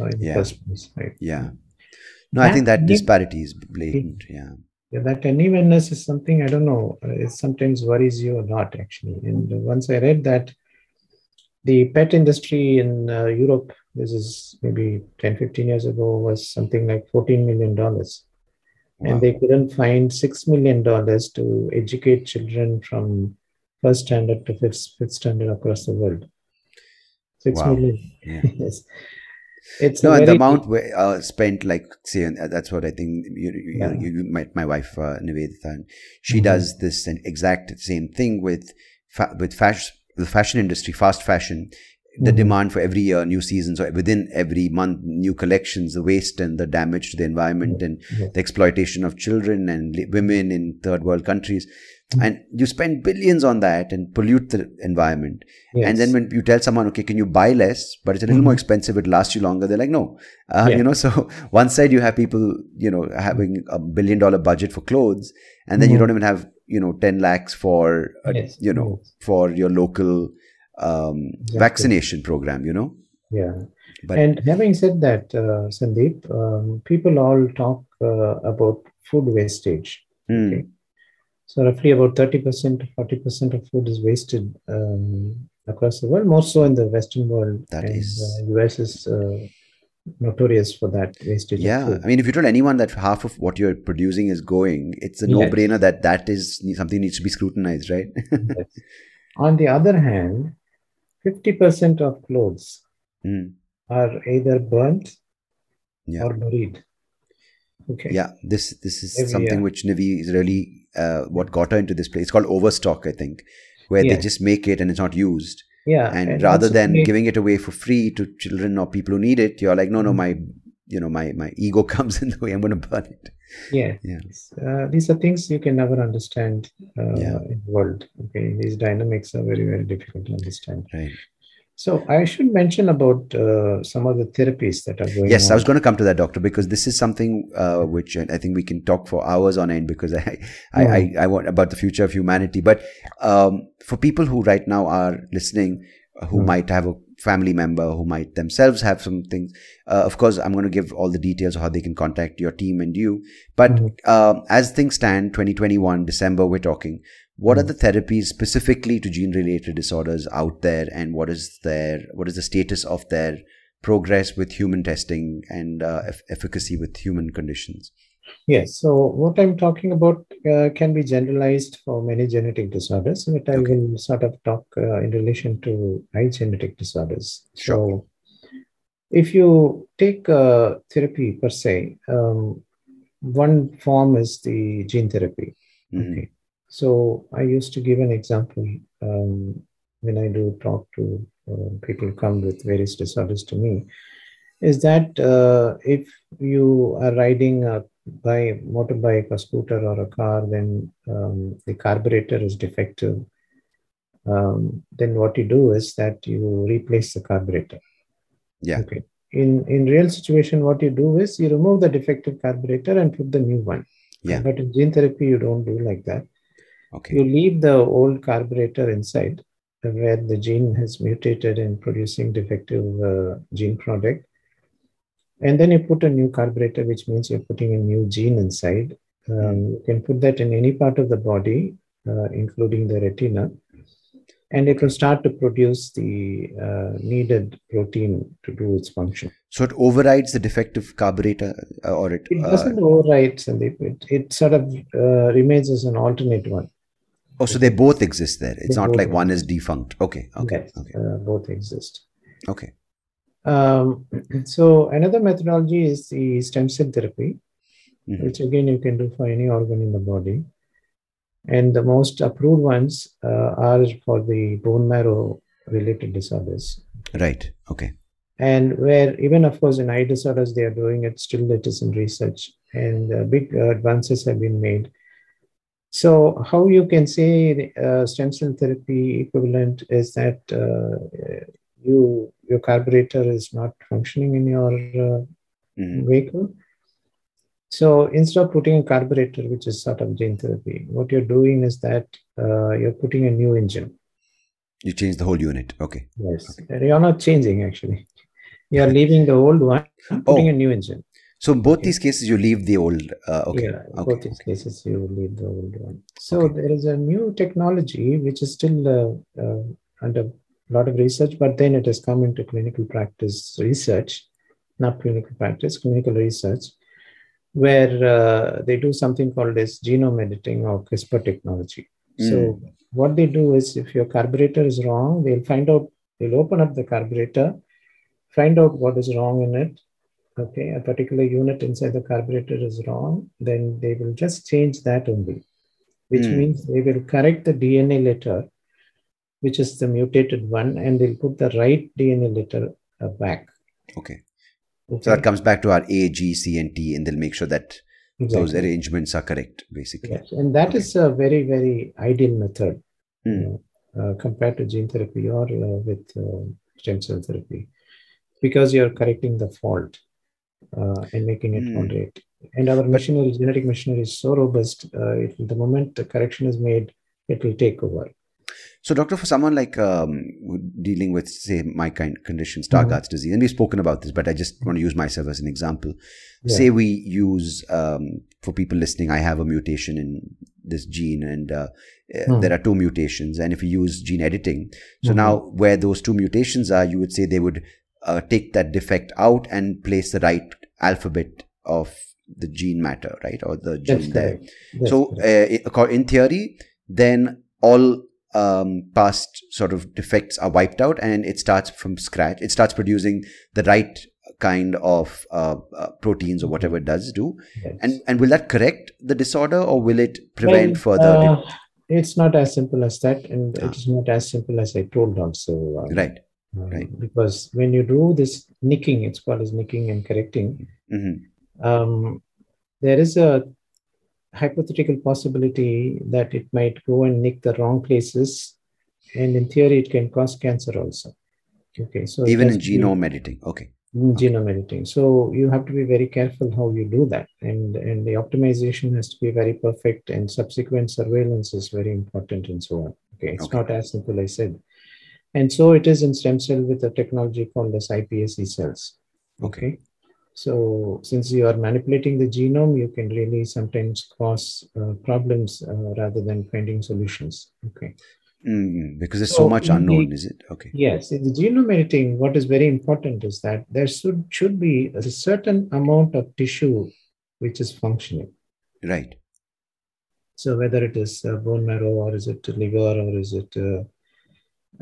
uh, in the Yeah. first place, right? yeah. No, I think that That- disparity is blatant. Yeah. Yeah, that unevenness is something I don't know. uh, It sometimes worries you or not, actually. And once I read that the pet industry in uh, Europe, this is maybe 10, 15 years ago, was something like $14 million. Wow. And they couldn't find $6 million to educate children from first standard to fifth, fifth standard across the world. Six Wow. million. Yeah. yes. It's No, and the amount we, uh, spent, like, say, and that's what I think you, you, Yeah. you, you met my wife, uh, Nivedita, and she Mhm. does this and exact same thing with, fa- with fashion, the fashion industry, fast fashion. The Mhm. demand for every year, new seasons, or within every month, new collections, the waste and the damage to the environment, and Yes. the exploitation of children and women in third world countries. Mm. And you spend billions on that and pollute the environment. And then when you tell someone, okay, can you buy less, but it's a little more Mhm. expensive, it lasts you longer, they're like, no. Uh, Yeah. You know, so one side you have people, you know, having a billion dollar budget for clothes, and then you don't even have, you know, 10 lakhs for, a, Yes, you know, yes. for your local um, Exactly. vaccination program, you know? Yeah. But and having said that, uh, Sandeep, um, people all talk uh, about food wastage. mm, Okay. So roughly about 30% to 40% of food is wasted um, across the world, more so in the Western world. That and, is- uh, US is uh, notorious for that wastage. yeah. I mean, if you tell anyone that half of what you're producing is going, it's a Yes. no-brainer that that is something needs to be scrutinized, right? Yes. On the other hand, 50% of clothes Mm, are either burnt Yeah. or buried. Okay. yeah, this this is Every something year. which Navi is really uh, what got her into this place. It's called overstock, I think, where they just make it and it's not used. Yeah. and, rather than giving it away for free to children or people who need it, you're like, no, no, Mhm. my you know my my ego comes in the way. I'm going to burn it. Yeah. Yeah. Uh, these are things you can never understand uh, Yeah. in the world. Okay. These dynamics are very, very difficult to understand. Right. So I should mention about uh, some of the therapies that are going Yes, on. I was going to come to that, doctor, because this is something uh, which I think we can talk for hours on end because I, I, I, I want about the future of humanity. But um, for people who right now are listening, who Mm. might have a family member who might themselves have some things. Uh, of course, I'm going to give all the details of how they can contact your team and you. But Mhm. uh, as things stand, 2021 December, we're talking. What are Mhm. the therapies specifically to gene-related disorders out there, and what is their what is the status of their progress with human testing and uh, eff- efficacy with human conditions? Yes. So what I'm talking about uh, can be generalized for many genetic disorders, but I Okay. will sort of talk uh, in relation to high genetic disorders. Sure. So if you take uh, therapy per se, um, one form is the gene therapy. Mhm. Okay. So I used to give an example um, when I do talk to uh, people who come with various disorders to me, is that uh, if you are riding a by motorbike or scooter or a car, then um, the carburetor is defective. Um, then what you do is that you replace the carburetor. Yeah. Okay. In in real situation, what you do is you remove the defective carburetor and put the new one. Yeah. But in gene therapy, you don't do like that. Okay. You leave the old carburetor inside, where the gene has mutated in producing defective uh, gene product. And then you put a new carburetor, which means you're putting a new gene inside. Um, You can put that in any part of the body, uh, including the retina, and it will start to produce the uh, needed protein to do its function. So it overrides the defective carburetor, uh, or it. It Uh, doesn't override, Sandeep. It, it sort of uh, remains as an alternate one. oh, so they both exist there. It's They not like one is defunct. Okay. Okay. Yes, Okay. uh, both exist. Okay. Um, so another methodology is the stem cell therapy, Mhm. which again you can do for any organ in the body. And the most approved ones uh, are for the bone marrow related disorders. Right. Okay. And where even of course in eye disorders they are doing it, still it is in research and uh, big uh, advances have been made. So how you can say uh, stem cell therapy equivalent is that uh, you your carburetor is not functioning in your uh, Mhm. vehicle. So instead of putting a carburetor, which is sort of gene therapy, what you're doing is that uh, you're putting a new engine. You change the whole unit. Okay. Yes, you're not changing actually. You're leaving the old one, putting a new engine. So in both these cases, you leave the old. Uh, okay. Yeah, okay. both these cases, you leave the old one. So Okay. there is a new technology which is still uh, uh, under a lot of research, but then it has come into clinical practice research, not clinical practice, clinical research, where uh, they do something called as genome editing or CRISPR technology. So what they do is if your carburetor is wrong, they'll find out, they'll open up the carburetor, find out what is wrong in it. Okay, a particular unit inside the carburetor is wrong, then they will just change that only, which Hmm. means they will correct the DNA letter, which is the mutated one, and they'll put the right DNA letter uh, back. Okay. Okay? So that comes back to our A, G, C, and T, and they'll make sure that those arrangements are correct, basically. Yes, and that Okay. is a very, very ideal method. Hmm. uh, compared to gene therapy or uh, with uh, stem cell therapy because you're correcting the fault uh, and making it moderate. And our machinery, genetic machinery is so robust, uh, it, the moment the correction is made, it will take over. So, doctor, for someone like um, dealing with, say, my kind condition, Mm-hmm. Disease, and we've spoken about this, but I just want to use myself as an example. Yeah. Say we use um, for people listening, I have a mutation in this gene, and uh, uh, Hmm. there are two mutations. And if we use gene editing, so Mhm. now where those two mutations are, you would say they would uh, take that defect out and place the right alphabet of the gene matter, right, or the That's gene there. correct. So, uh, in theory, then all um, past sort of defects are wiped out, and it starts from scratch. It starts producing the right kind of uh, uh, proteins or whatever it does do. Yes. And and will that correct the disorder, or will it prevent Well, further? uh, it's not as simple as that, and Ah. it is not as simple as I told also. um, right. um, right. Because when you do this nicking, it's called as nicking and correcting. hmm um, there is a hypothetical possibility that it might go and nick the wrong places, and in theory, it can cause cancer also. Okay, so Even in to be- genome editing. Okay. genome editing. So you have to be very careful how you do that, and and the optimization has to be very perfect, and subsequent surveillance is very important, and so on. Okay, it's Okay. not as simple as I said. And so it is in stem cell with a technology called as iPSC cells. Okay. So since you are manipulating the genome, you can really sometimes cause uh, problems uh, rather than finding solutions. Okay. Mm, because there's so, so much unknown, the, is it? Okay. Yes, in the genome editing, what is very important is that there should should be a certain amount of tissue which is functioning. Right. So whether it is uh, bone marrow or is it liver or is it uh,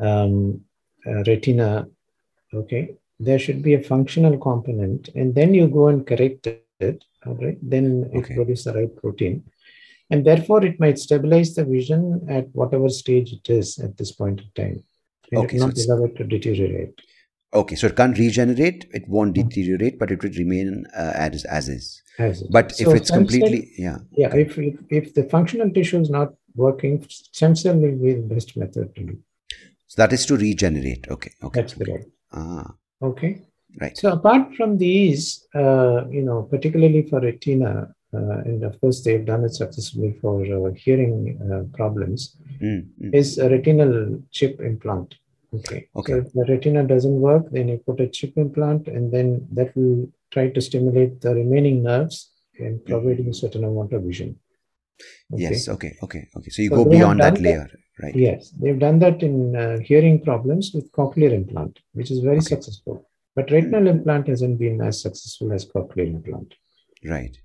um, uh, retina, okay, there should be a functional component, and then you go and correct it. All right, then it okay. produces the right protein and therefore it might stabilize the vision at whatever stage it is at this point in time. It okay, not so allow it to deteriorate. Okay, so it can't regenerate, it won't mm-hmm. deteriorate, but it will remain uh, as as is. As is. But so if it's completely, yeah, yeah. Okay. If, if if the functional tissue is not working, stem cell will be the best method to do. So that is to regenerate. Okay, okay. That's correct. Ah. Okay. Right. So apart from these, uh, you know, particularly for retina, uh, and of course they've done it successfully for uh, hearing uh, problems, mm, mm. is a retinal chip implant. Okay. Okay. So if the retina doesn't work, then you put a chip implant, and then that will try to stimulate the remaining nerves and providing mm. a certain amount of vision. Okay. Yes. Okay. Okay. Okay. So you so go beyond that layer, that, right? Yes, they've done that in uh, hearing problems with cochlear implant, which is very okay. successful. But retinal implant hasn't been as successful as cochlear implant. Right.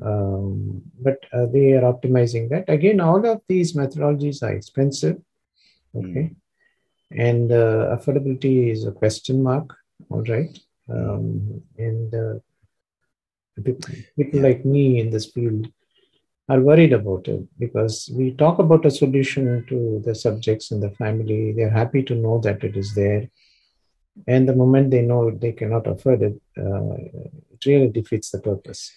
Um, but uh, they are optimizing that. Again, all of these methodologies are expensive. Okay. Mm. And uh, affordability is a question mark. All right. Um, and uh, people yeah. like me in this field are worried about it because we talk about a solution to the subjects in the family. They're happy to know that it is there. And the moment they know they cannot afford it, uh, it really defeats the purpose.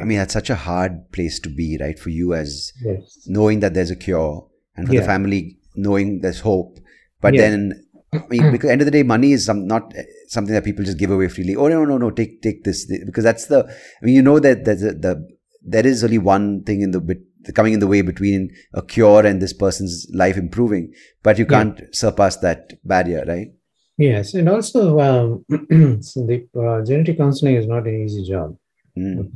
I mean, that's such a hard place to be, right? For you as yes. knowing that there's a cure, and for yeah. the family knowing there's hope. But yeah. then, I mean, because end of the day, money is some, not something that people just give away freely. Oh no, no, no, take take this because that's the. I mean, you know that there's a, the there is only one thing in the bit coming in the way between a cure and this person's life improving, but you can't yeah. surpass that barrier, right? Yes, and also um, so the uh, genetic counseling is not an easy job. Mm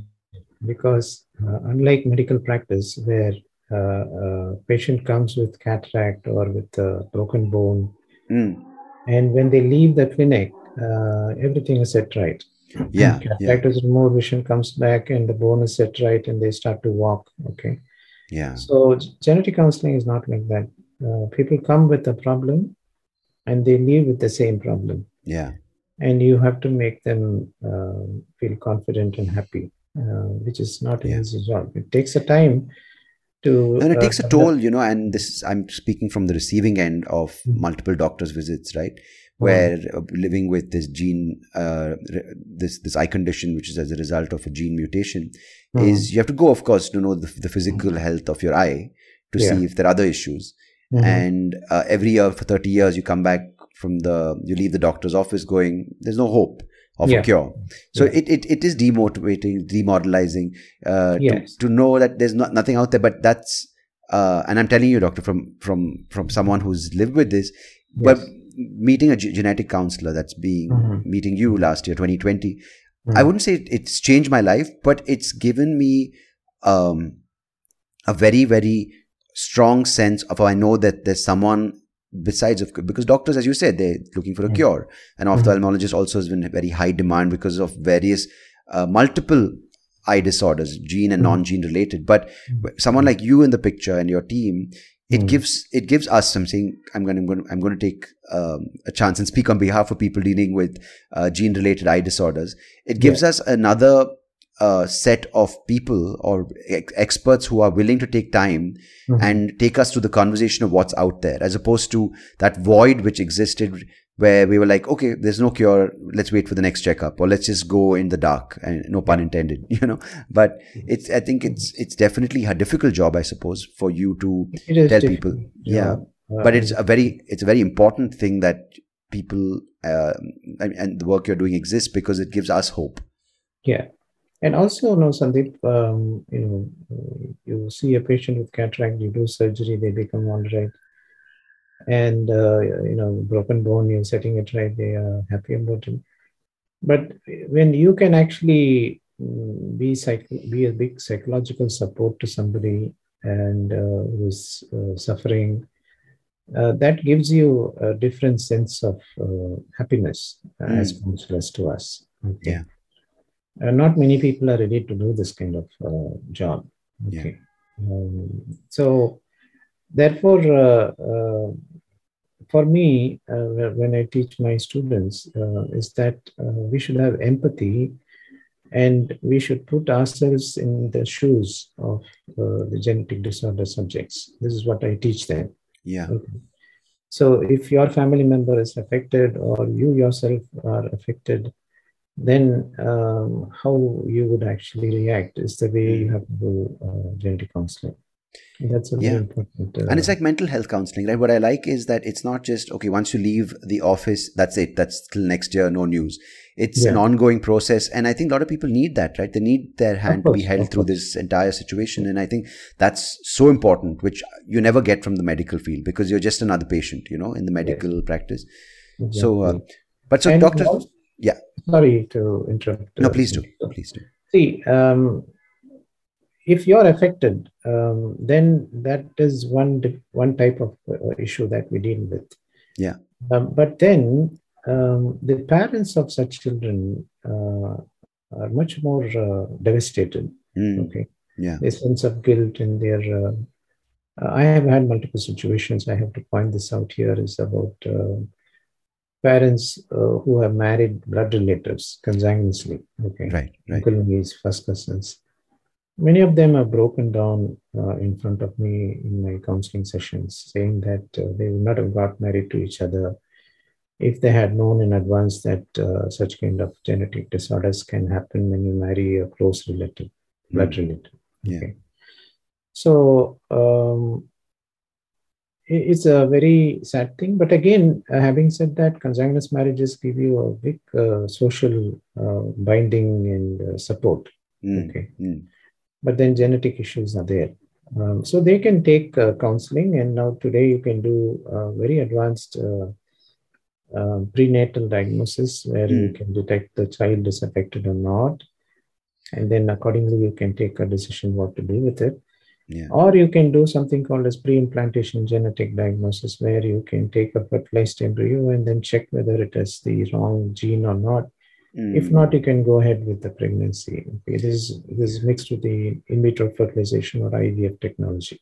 because uh, unlike medical practice where uh, a patient comes with cataract or with a broken bone mm. and when they leave the clinic uh, everything is set right yeah cataract yeah. is removed vision comes back and the bone is set right and they start to walk okay yeah so genetic counseling is not like that uh, people come with a problem and they leave with the same problem yeah and you have to make them uh, feel confident and happy uh, which is not an yeah. easy job. It takes a time to. And it uh, takes a toll, you know. And this, I'm speaking from the receiving end of mm-hmm. multiple doctors' visits, right? Where mm-hmm. living with this gene, uh, this this eye condition, which is as a result of a gene mutation, mm-hmm. is you have to go, of course, to know the, the physical hmm. health of your eye to yeah. see if there are other issues. Hmm. And uh, every year for 30 years, you come back from the, you leave the doctor's office going, there's no hope of yeah. a cure. So yeah. it, it, it is demotivating, demoralizing uh, yes. to, to know that there's not, nothing out there. But that's, uh, and I'm telling you, doctor, from from from someone who's lived with this, yes. but meeting a g- genetic counselor that's being mm-hmm. meeting you last year, 2020. Mm-hmm. I wouldn't say it's changed my life, but it's given me um, a very very strong sense of how I know that there's someone besides of because doctors as you said they're looking for a mm-hmm. cure and mm-hmm. ophthalmologist also has been very high demand because of various uh, multiple eye disorders gene and mm-hmm. non-gene related but mm-hmm. someone like you in the picture and your team it mm. gives it gives us something i'm going to i'm going to, I'm going to take um, a chance and speak on behalf of people dealing with uh, gene related eye disorders it gives yeah. us another a set of people or ex- experts who are willing to take time mm-hmm. and take us to the conversation of what's out there as opposed to that void which existed where we were like okay there's no cure let's wait for the next checkup or let's just go in the dark and no pun intended you know but mm-hmm. it's i think it's it's definitely a difficult job i suppose for you to tell people yeah, yeah. but it's a very it's a very important thing that people uh, and, and the work you're doing exists because it gives us hope yeah and also, you know, Sandeep, um, you know, you see a patient with cataract, you do surgery, they become all right. And uh, you know broken bone you're setting it right they are happy about it but when you can actually mm, be psych- be a big psychological support to somebody and uh, who's uh, suffering uh, that gives you a different sense of uh, happiness uh, as Mm. counselors to us okay Yeah. uh, not many people are ready to do this kind of uh, job Yeah. okay um, so therefore uh, uh, for me uh, when i teach my students uh, is that uh, we should have empathy and we should put ourselves in the shoes of uh, the genetic disorder subjects this is what i teach them Yeah. Okay. So if your family member is affected or you yourself are affected, then um, how you would actually react is the way you have to do uh, genetic counseling. That's a Yeah. important. Uh, and it's like mental health counseling right what i like is that it's not just okay once you leave the office that's it that's till next year no news it's an ongoing process and i think a lot of people need that right they need their hand to be held through course. this entire situation and i think that's so important which you never get from the medical field because you're just another patient you know in the medical practice so uh, but so And doctor yeah. Sorry to interrupt. no uh, please do please do See, um, if you're affected, um, then that is one one type of uh, issue that we deal with. Yeah. Um, but then um, the parents of such children uh, are much more uh, devastated. Mm, Okay, yeah their sense of guilt in their. Uh, I have had multiple situations. I have to point this out here. Is about uh, parents uh, who have married blood relatives consanguineously. Okay right right uncle niece, first cousins. Many of them have broken down uh, in front of me in my counseling sessions, saying that uh, they would not have got married to each other if they had known in advance that uh, such kind of genetic disorders can happen when you marry a close relative, blood Mm, relative. Yeah. Okay. So um, it's a very sad thing. But again, uh, having said that, consanguineous marriages give you a big uh, social uh, binding and uh, support. mm, Okay. mm, But then genetic issues are there. Um, so they can take uh, counseling, and now today you can do uh, very advanced uh, um, prenatal diagnosis where you Mm. can detect the child is affected or not. And then accordingly, you can take a decision what to do with it. yeah Or you can do something called as pre-implantation genetic diagnosis, where you can take a fertilized embryo and then check whether it has the wrong gene or not. If Mm, not, you can go ahead with the pregnancy. Okay, this is this is mixed with the in vitro fertilization or IVF technology.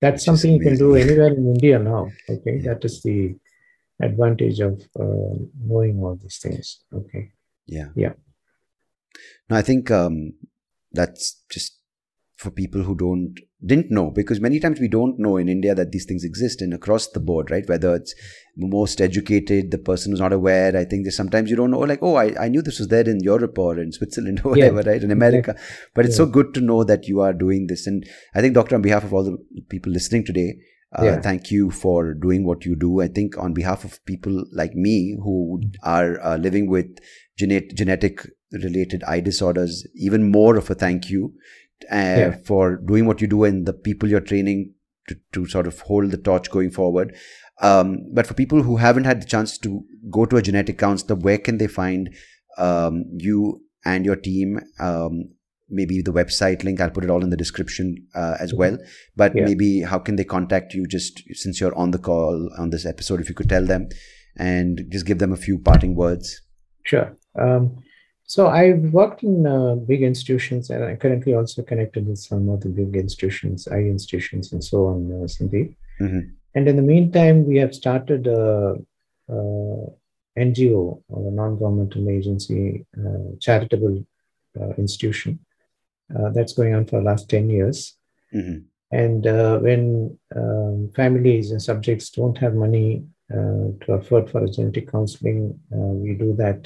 That's something you can do anywhere in India now. Okay, Yeah. that is the advantage of uh, knowing all these things. Okay, Yeah. Yeah. No, I think um, that's just for people who don't didn't know because many times we don't know in India that these things exist and across the board, right? Whether it's most educated, the person who's not aware. I think there's sometimes you don't know, like, oh, I, I knew this was there in Europe or in Switzerland or Yeah. whatever, right? In America. But it's so good to know that you are doing this. And I think, Doctor, on behalf of all the people listening today, uh, Yeah. thank you for doing what you do. I think on behalf of people like me who are uh, living with genet- genetic related eye disorders, even more of a thank you uh, Yeah. for doing what you do and the people you're training to, to sort of hold the torch going forward. Um, but for people who haven't had the chance to go to a genetic counselor, where can they find um, you and your team? Um, maybe the website link, I'll put it all in the description uh, as well. But Mm-hmm. Yeah. maybe how can they contact you just since you're on the call on this episode? If you could tell them and just give them a few parting words. sure. Um, so I've worked in uh, big institutions, and I'm currently also connected with some of the big institutions, I institutions, and so on, uh, Sandeep. Mhm. And in the meantime, we have started a, a NGO, or a non-governmental agency, uh, charitable uh, institution uh, that's going on for the last 10 years. Mhm. And uh, when um, families and subjects don't have money uh, to afford for a genetic counseling, uh, we do that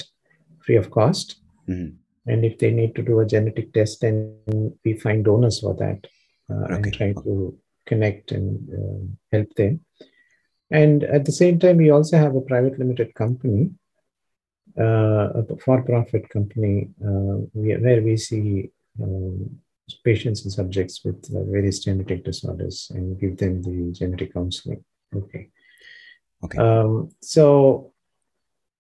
free of cost. Mhm. And if they need to do a genetic test, then we find donors for that uh, Okay. and try to connect and um help them. And at the same time, we also have a private limited company, uh, a for-profit company, uh, where we see um, patients and subjects with uh, various genetic disorders and give them the genetic counseling. Okay. Okay. Um, so,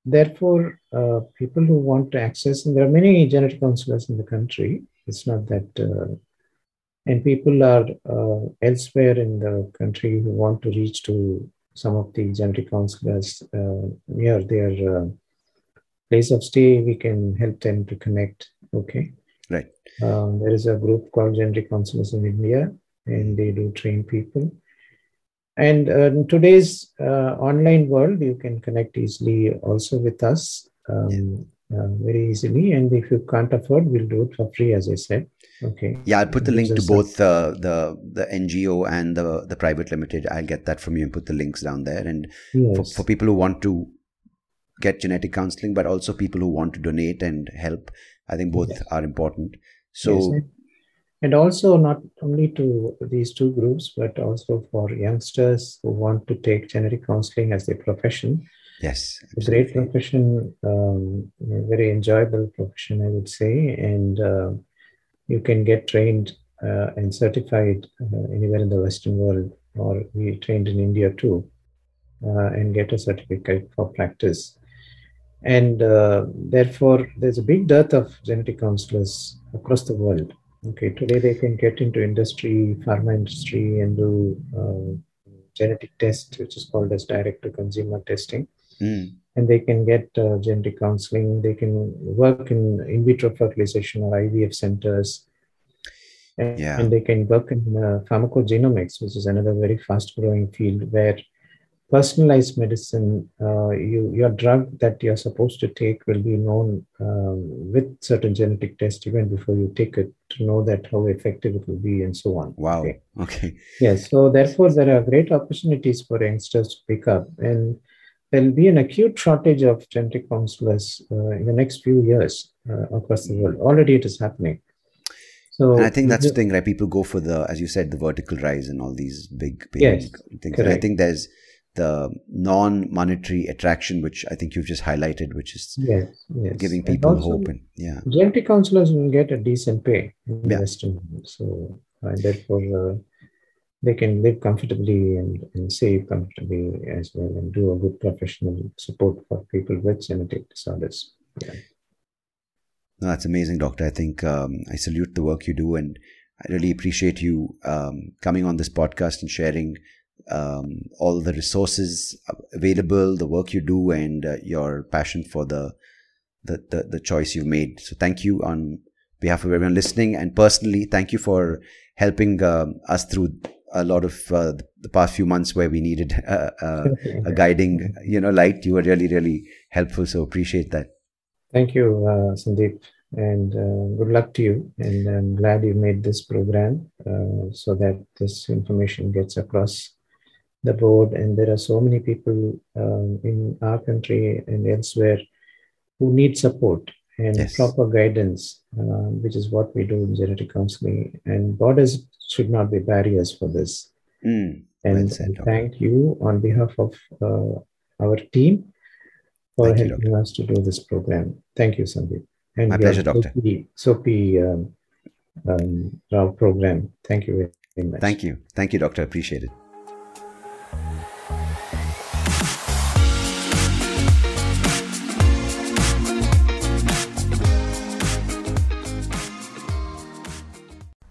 therefore, uh, people who want to access, and there are many genetic counselors in the country. It's not that, uh, and people are uh, elsewhere in the country who want to reach to some of the genetic counselors uh, near their uh, place of stay. We can help them to connect. Okay. Right. Um, there is a group called Genetic Counselors in India, and they do train people. And uh, in today's uh, online world, you can connect easily also with us um, uh, very easily. And if you can't afford, we'll do it for free, as I said. Okay. Yeah, I'll put the link to both uh, the the NGO and the the private limited. I'll get that from you and put the links down there. And for, Yes. for people who want to get genetic counseling, but also people who want to donate and help, I think both Yes. are important. So and- and also not only to these two groups, but also for youngsters who want to take genetic counseling as their profession. yes, a great profession, um, very enjoyable profession, I would say, and uh, you can get trained uh, and certified uh, anywhere in the Western world, or we trained in India too, uh, and get a certificate for practice. And uh, therefore, there's a big dearth of genetic counselors across the world. Okay, today they can get into industry, pharma industry, and do uh, genetic test, which is called as direct-to-consumer testing Mm, and they can get uh, genetic counseling. They can work in in vitro fertilization or IVF centers. And, Yeah. and they can work in uh, pharmacogenomics, which is another very fast growing field where personalized medicine, uh, you, your drug that you're supposed to take will be known um, with certain genetic tests even before you take it to know that how effective it will be and so on. wow. Okay. Okay. Yes, so therefore there are great opportunities for youngsters to pick up, and there'll be an acute shortage of genetic counselors uh, in the next few years uh, across the world. Already it is happening. So And I think that's the the- thing, right? People go for the, as you said, the vertical rise and all these big, big Yes, things. I think there's the non-monetary attraction, which I think you've just highlighted, which is yes, yes. giving And people also, hope. And yeah, Genetic counselors will get a decent pay in Yeah. Western so uh, therefore uh, they can live comfortably and, and save comfortably as well, and do a good professional support for people with genetic disorders. Yeah. no, that's amazing, Doctor. I think um, I salute the work you do, and I really appreciate you um, coming on this podcast and sharing um, all the resources available, the work you do, and uh, your passion for the, the the the choice you've made. So, thank you on behalf of everyone listening, and personally, thank you for helping um, us through a lot of uh, the past few months where we needed uh, uh, a guiding, you know, light. You were really, really helpful. So appreciate that. Thank you, uh, Sandeep, and uh, good luck to you. And I'm glad you made this program uh, so that this information gets across the board. And there are so many people um, in our country and elsewhere who need support and Yes. proper guidance, uh, which is what we do in genetic counseling. And borders should not be barriers for this. Mm, And said, I thank you on behalf of uh, our team for Thank you, helping us to do this program. Thank you, Sandeep. And My pleasure, Doctor. SOP, SOPI um, um, program. Thank you very much. Thank you. Thank you, Doctor. Appreciate it.